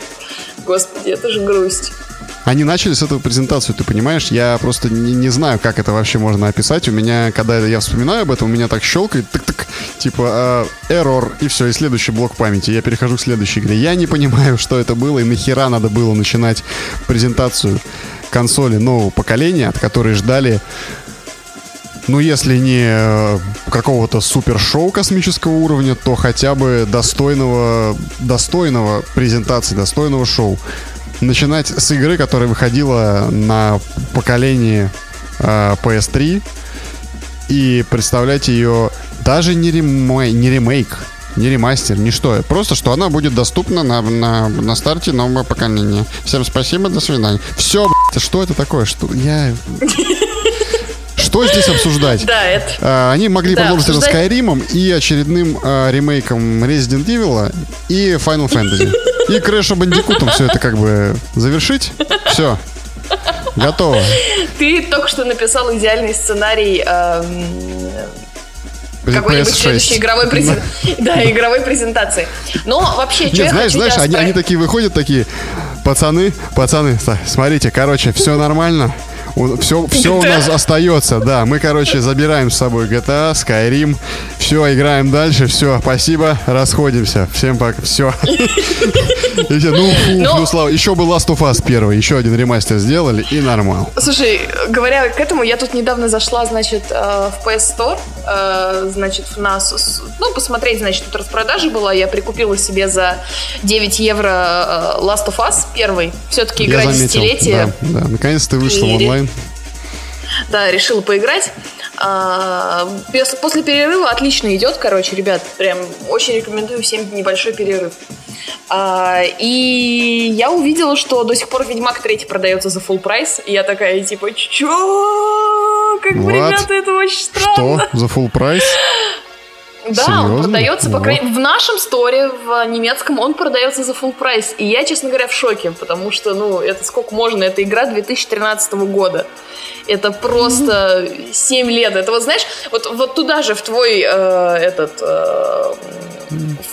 Господи, это же грусть. Они начали с этого презентацию, ты понимаешь? Я просто не, не знаю, как это вообще можно описать. У меня, когда я вспоминаю об этом, у меня так щелкает, так-так, типа, э, и все, и следующий блок памяти. Я перехожу к следующей игре. Я не понимаю, *laughs* что это было, и нахера надо было начинать презентацию консоли нового поколения, от которой ждали ну, если не э, какого-то супер-шоу космического уровня, то хотя бы достойного, достойного презентации, достойного шоу начинать с игры, которая выходила на поколении э, PS3 и представлять ее даже не, ремей, не ремейк, не ремастер, не что. Просто, что она будет доступна на, на, на старте нового поколения. Всем спасибо, до свидания. Все, блядь, что это такое? Что я... *laughs* Что здесь обсуждать? Да, это... А, они могли да, продолжить обсуждать... это Skyrim и очередным а, ремейком Resident Evil и Final Fantasy. И Crash Bandicoot все это как бы завершить. Все. Готово. Ты только что написал идеальный сценарий эм, какой-нибудь следующей игровой, презен... да, игровой презентации. Но вообще, что Нет, я знаешь, знаешь, они, они такие выходят, такие, пацаны, пацаны, смотрите, короче, все нормально, все, все у нас остается, да. Мы, короче, забираем с собой GTA, Skyrim. Все, играем дальше. Все, спасибо, расходимся. Всем пока. Все. Ну, фу, ну, слава. Еще бы Last of Us первый. Еще один ремастер сделали и нормал. Слушай, говоря к этому, я тут недавно зашла, значит, э, в PS Store, э, значит, в нас, ну, посмотреть, значит, тут распродажа была. Я прикупила себе за 9 евро э, Last of Us первый. Все-таки игра десятилетия. Да, да. Наконец то вышла онлайн онлайн? Да, решила поиграть. А, после перерыва отлично идет, короче, ребят. Прям очень рекомендую всем небольшой перерыв. А, и я увидела, что до сих пор Ведьмак 3 продается за full прайс. И я такая, типа, чё? Как бы, ребята, это очень странно. Что? За full прайс? *laughs* Да, Серьезно? он продается, по крайней в нашем сторе, в немецком, он продается за full прайс. И я, честно говоря, в шоке, потому что, ну, это сколько можно? Это игра 2013 года. Это просто mm-hmm. 7 лет. Это вот, знаешь, вот, вот туда же в твой э, этот... Э,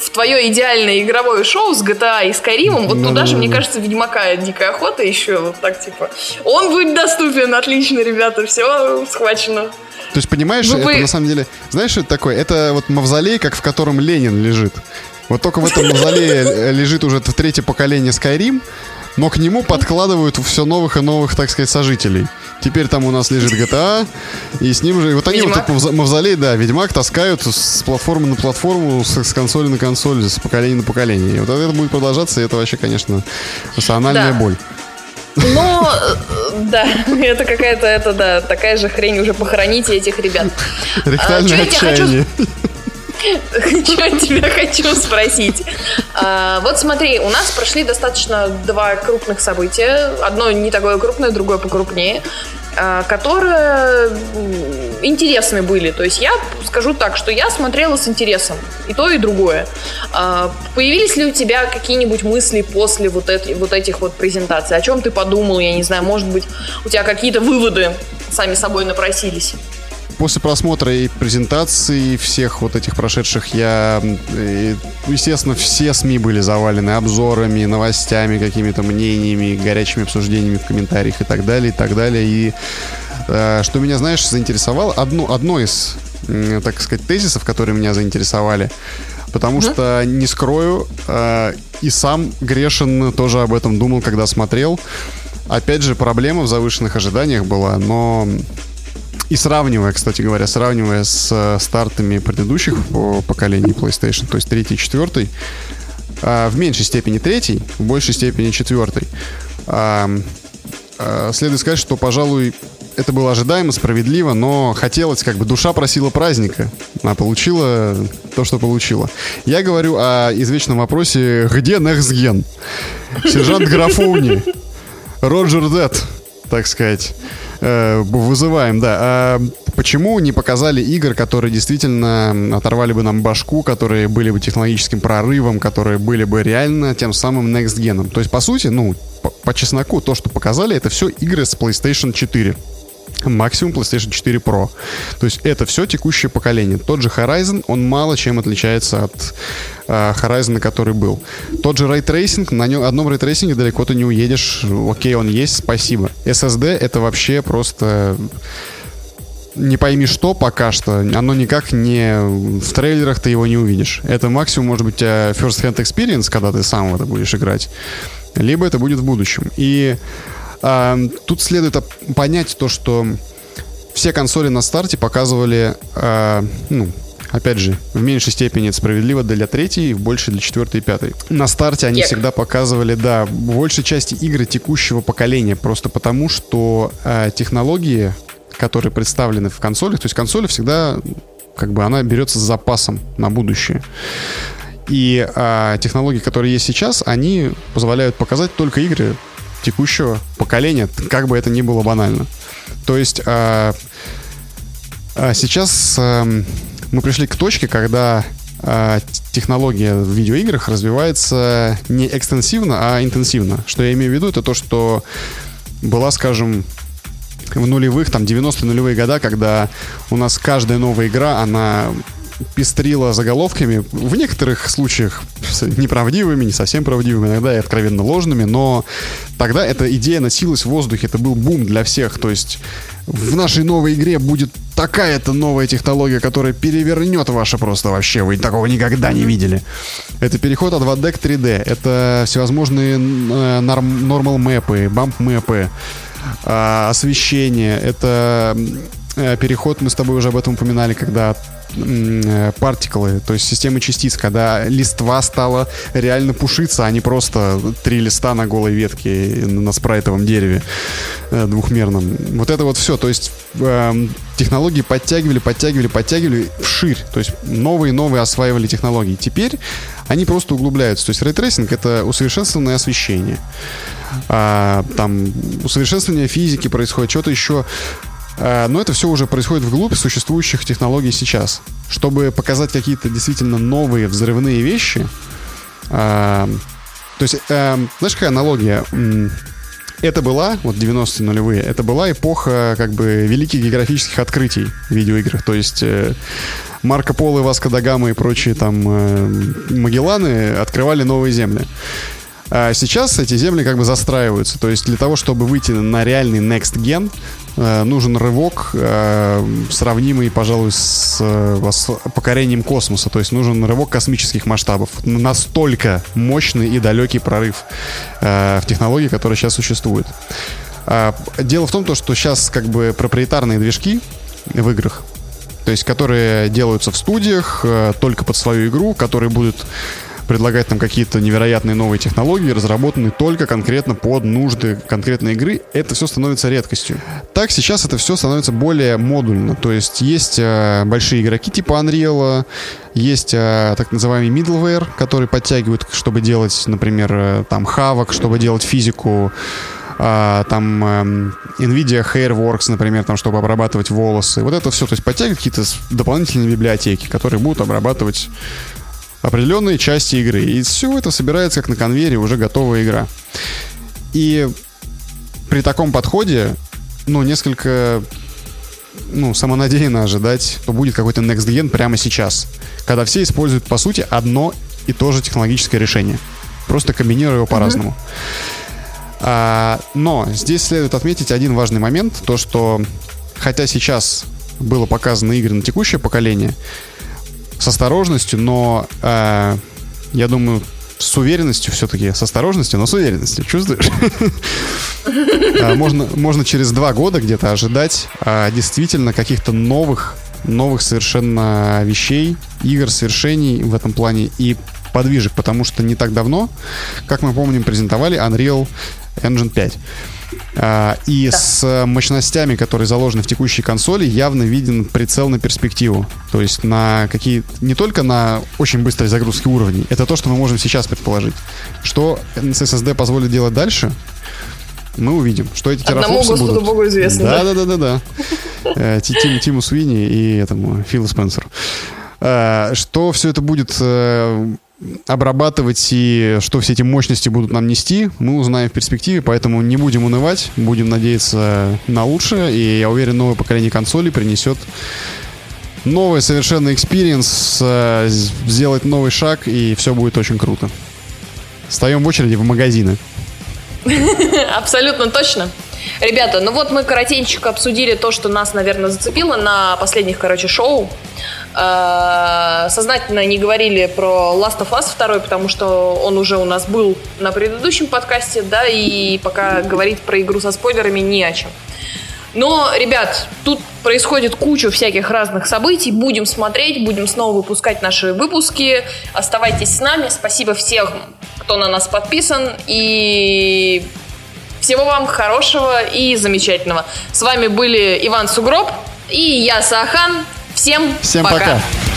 в твое идеальное игровое шоу с GTA и Skyrim, вот туда же, мне кажется, Ведьмака Дикая Охота еще вот так, типа, он будет доступен, отлично, ребята, все схвачено. То есть, понимаешь, Вы... это на самом деле... Знаешь, что это такое? Это вот мавзолей, как в котором Ленин лежит. Вот только в этом мавзолее лежит уже третье поколение Skyrim, но к нему подкладывают все новых и новых, так сказать, сожителей. Теперь там у нас лежит GTA, и с ним же... Вот они Ведьмак. вот этот мавзолей, да, Ведьмак таскают с платформы на платформу, с, с консоли на консоль, с поколения на поколение. И вот это будет продолжаться, и это вообще, конечно, национальная да. боль. Э, да, *laughs* это какая-то, это, да, такая же хрень уже похороните этих ребят. Ректальное а, отчаяние. Что тебя хочу спросить? А, вот смотри, у нас прошли достаточно два крупных события. Одно не такое крупное, другое покрупнее. А, которые интересны были. То есть я скажу так, что я смотрела с интересом и то, и другое. А, появились ли у тебя какие-нибудь мысли после вот, этой, вот этих вот презентаций? О чем ты подумал? Я не знаю, может быть, у тебя какие-то выводы сами собой напросились? После просмотра и презентации всех вот этих прошедших, я, естественно, все СМИ были завалены обзорами, новостями, какими-то мнениями, горячими обсуждениями в комментариях и так далее, и так далее. И э, что меня, знаешь, заинтересовало, одно, одно из, так сказать, тезисов, которые меня заинтересовали, потому mm-hmm. что, не скрою, э, и сам Грешин тоже об этом думал, когда смотрел. Опять же, проблема в завышенных ожиданиях была, но и сравнивая, кстати говоря, сравнивая с э, стартами предыдущих поколений PlayStation, то есть третий, четвертый, в меньшей степени третий, в большей степени четвертый, следует сказать, что, пожалуй, это было ожидаемо, справедливо, но хотелось, как бы душа просила праздника, а получила то, что получила. Я говорю о извечном вопросе, где Gen? Сержант Графоуни, Роджер Дед, так сказать. Э, вызываем, да. А почему не показали игр, которые действительно оторвали бы нам башку, которые были бы технологическим прорывом, которые были бы реально тем самым next gen? То есть, по сути, ну, по, по чесноку, то, что показали, это все игры с PlayStation 4 максимум PlayStation 4 Pro. То есть это все текущее поколение. Тот же Horizon, он мало чем отличается от э, Horizon, который был. Тот же Ray Tracing, на нем, одном Ray Tracing далеко ты не уедешь. Окей, он есть, спасибо. SSD это вообще просто не пойми что пока что, оно никак не... В трейлерах ты его не увидишь. Это максимум может быть э, first hand experience, когда ты сам в это будешь играть. Либо это будет в будущем. И тут следует понять то, что все консоли на старте показывали, а, ну, опять же, в меньшей степени это справедливо для третьей, в большей для четвертой и пятой. На старте они Кек. всегда показывали, да, большей части игры текущего поколения, просто потому что а, технологии, которые представлены в консолях, то есть консоли всегда как бы она берется с запасом на будущее. И а, технологии, которые есть сейчас, они позволяют показать только игры текущего поколения, как бы это ни было банально. То есть э, сейчас э, мы пришли к точке, когда э, технология в видеоиграх развивается не экстенсивно, а интенсивно. Что я имею в виду, это то, что была, скажем, в нулевых, там, 90-е нулевые года, когда у нас каждая новая игра, она пестрила заголовками, в некоторых случаях неправдивыми, не совсем правдивыми, иногда и откровенно ложными, но тогда эта идея носилась в воздухе, это был бум для всех, то есть в нашей новой игре будет такая-то новая технология, которая перевернет ваше просто вообще, вы такого никогда не видели. Это переход от 2D к 3D, это всевозможные э, нормал мэпы, бамп мэпы, э, освещение, это э, переход, мы с тобой уже об этом упоминали, когда партиклы, то есть системы частиц, когда листва стала реально пушиться, а не просто три листа на голой ветке на спрайтовом дереве э, двухмерном. Вот это вот все, то есть э, технологии подтягивали, подтягивали, подтягивали вширь, то есть новые новые осваивали технологии. Теперь они просто углубляются, то есть ray tracing это усовершенствованное освещение. А, там усовершенствование физики происходит, что-то еще Э, но это все уже происходит вглубь существующих технологий сейчас. Чтобы показать какие-то действительно новые взрывные вещи, э, то есть, э, знаешь, какая аналогия? Это была, вот 90-е нулевые, это была эпоха как бы великих географических открытий в видеоиграх. То есть Марко Поло, Васко Дагама и прочие там Магелланы открывали новые земли. А сейчас эти земли как бы застраиваются. То есть для того, чтобы выйти на реальный next gen, э, нужен рывок, э, сравнимый, пожалуй, с э, покорением космоса. То есть нужен рывок космических масштабов. Настолько мощный и далекий прорыв в технологии, которая сейчас существует. А, дело в том, что сейчас как бы проприетарные движки в играх, то есть которые делаются в студиях только под свою игру, которые будут предлагать там какие-то невероятные новые технологии, разработанные только конкретно под нужды конкретной игры, это все становится редкостью. Так сейчас это все становится более модульно. То есть есть э, большие игроки типа Unreal, есть э, так называемый middleware, который подтягивают, чтобы делать, например, э, там хавок, чтобы делать физику, Uh, там um, NVIDIA Hairworks, например, там, чтобы обрабатывать волосы. Вот это все, то есть подтягивают какие-то дополнительные библиотеки, которые будут обрабатывать определенные части игры. И все это собирается как на конвейере уже готовая игра. И при таком подходе, ну, несколько ну, самонадеянно ожидать, что будет какой-то next gen прямо сейчас. Когда все используют, по сути, одно и то же технологическое решение. Просто комбинируя его по-разному. А, но здесь следует отметить один важный момент, то что хотя сейчас было показано игры на текущее поколение, с осторожностью, но э, я думаю, с уверенностью все-таки, с осторожностью, но с уверенностью, чувствуешь? А, *laughs* можно, можно через два года где-то ожидать а, действительно каких-то новых, новых совершенно вещей, игр, свершений в этом плане и подвижек, потому что не так давно, как мы помним, презентовали Unreal Engine 5. А, и да. с мощностями, которые заложены в текущей консоли, явно виден прицел на перспективу. То есть на какие не только на очень быстрой загрузке уровней, это то, что мы можем сейчас предположить. Что SSD позволит делать дальше, мы увидим, что эти Одному терафлопсы будут. Богу известно. Да, да, да, да, да. Э, Тиму, Тиму Свини и этому Филу Спенсеру. Э, что все это будет э, обрабатывать и что все эти мощности будут нам нести, мы узнаем в перспективе, поэтому не будем унывать, будем надеяться на лучшее, и я уверен, новое поколение консолей принесет новый совершенно experience, сделать новый шаг, и все будет очень круто. Встаем в очереди в магазины. *laughs* Абсолютно точно. Ребята, ну вот мы коротенько обсудили то, что нас, наверное, зацепило на последних, короче, шоу. Э, сознательно не говорили про Last of Us 2, потому что он уже у нас был на предыдущем подкасте, да, и пока говорить про игру со спойлерами не о чем. Но, ребят, тут происходит куча всяких разных событий. Будем смотреть, будем снова выпускать наши выпуски. Оставайтесь с нами. Спасибо всем, кто на нас подписан. И всего вам хорошего и замечательного. С вами были Иван Сугроб и я, Сахан. Всем, Всем пока. пока.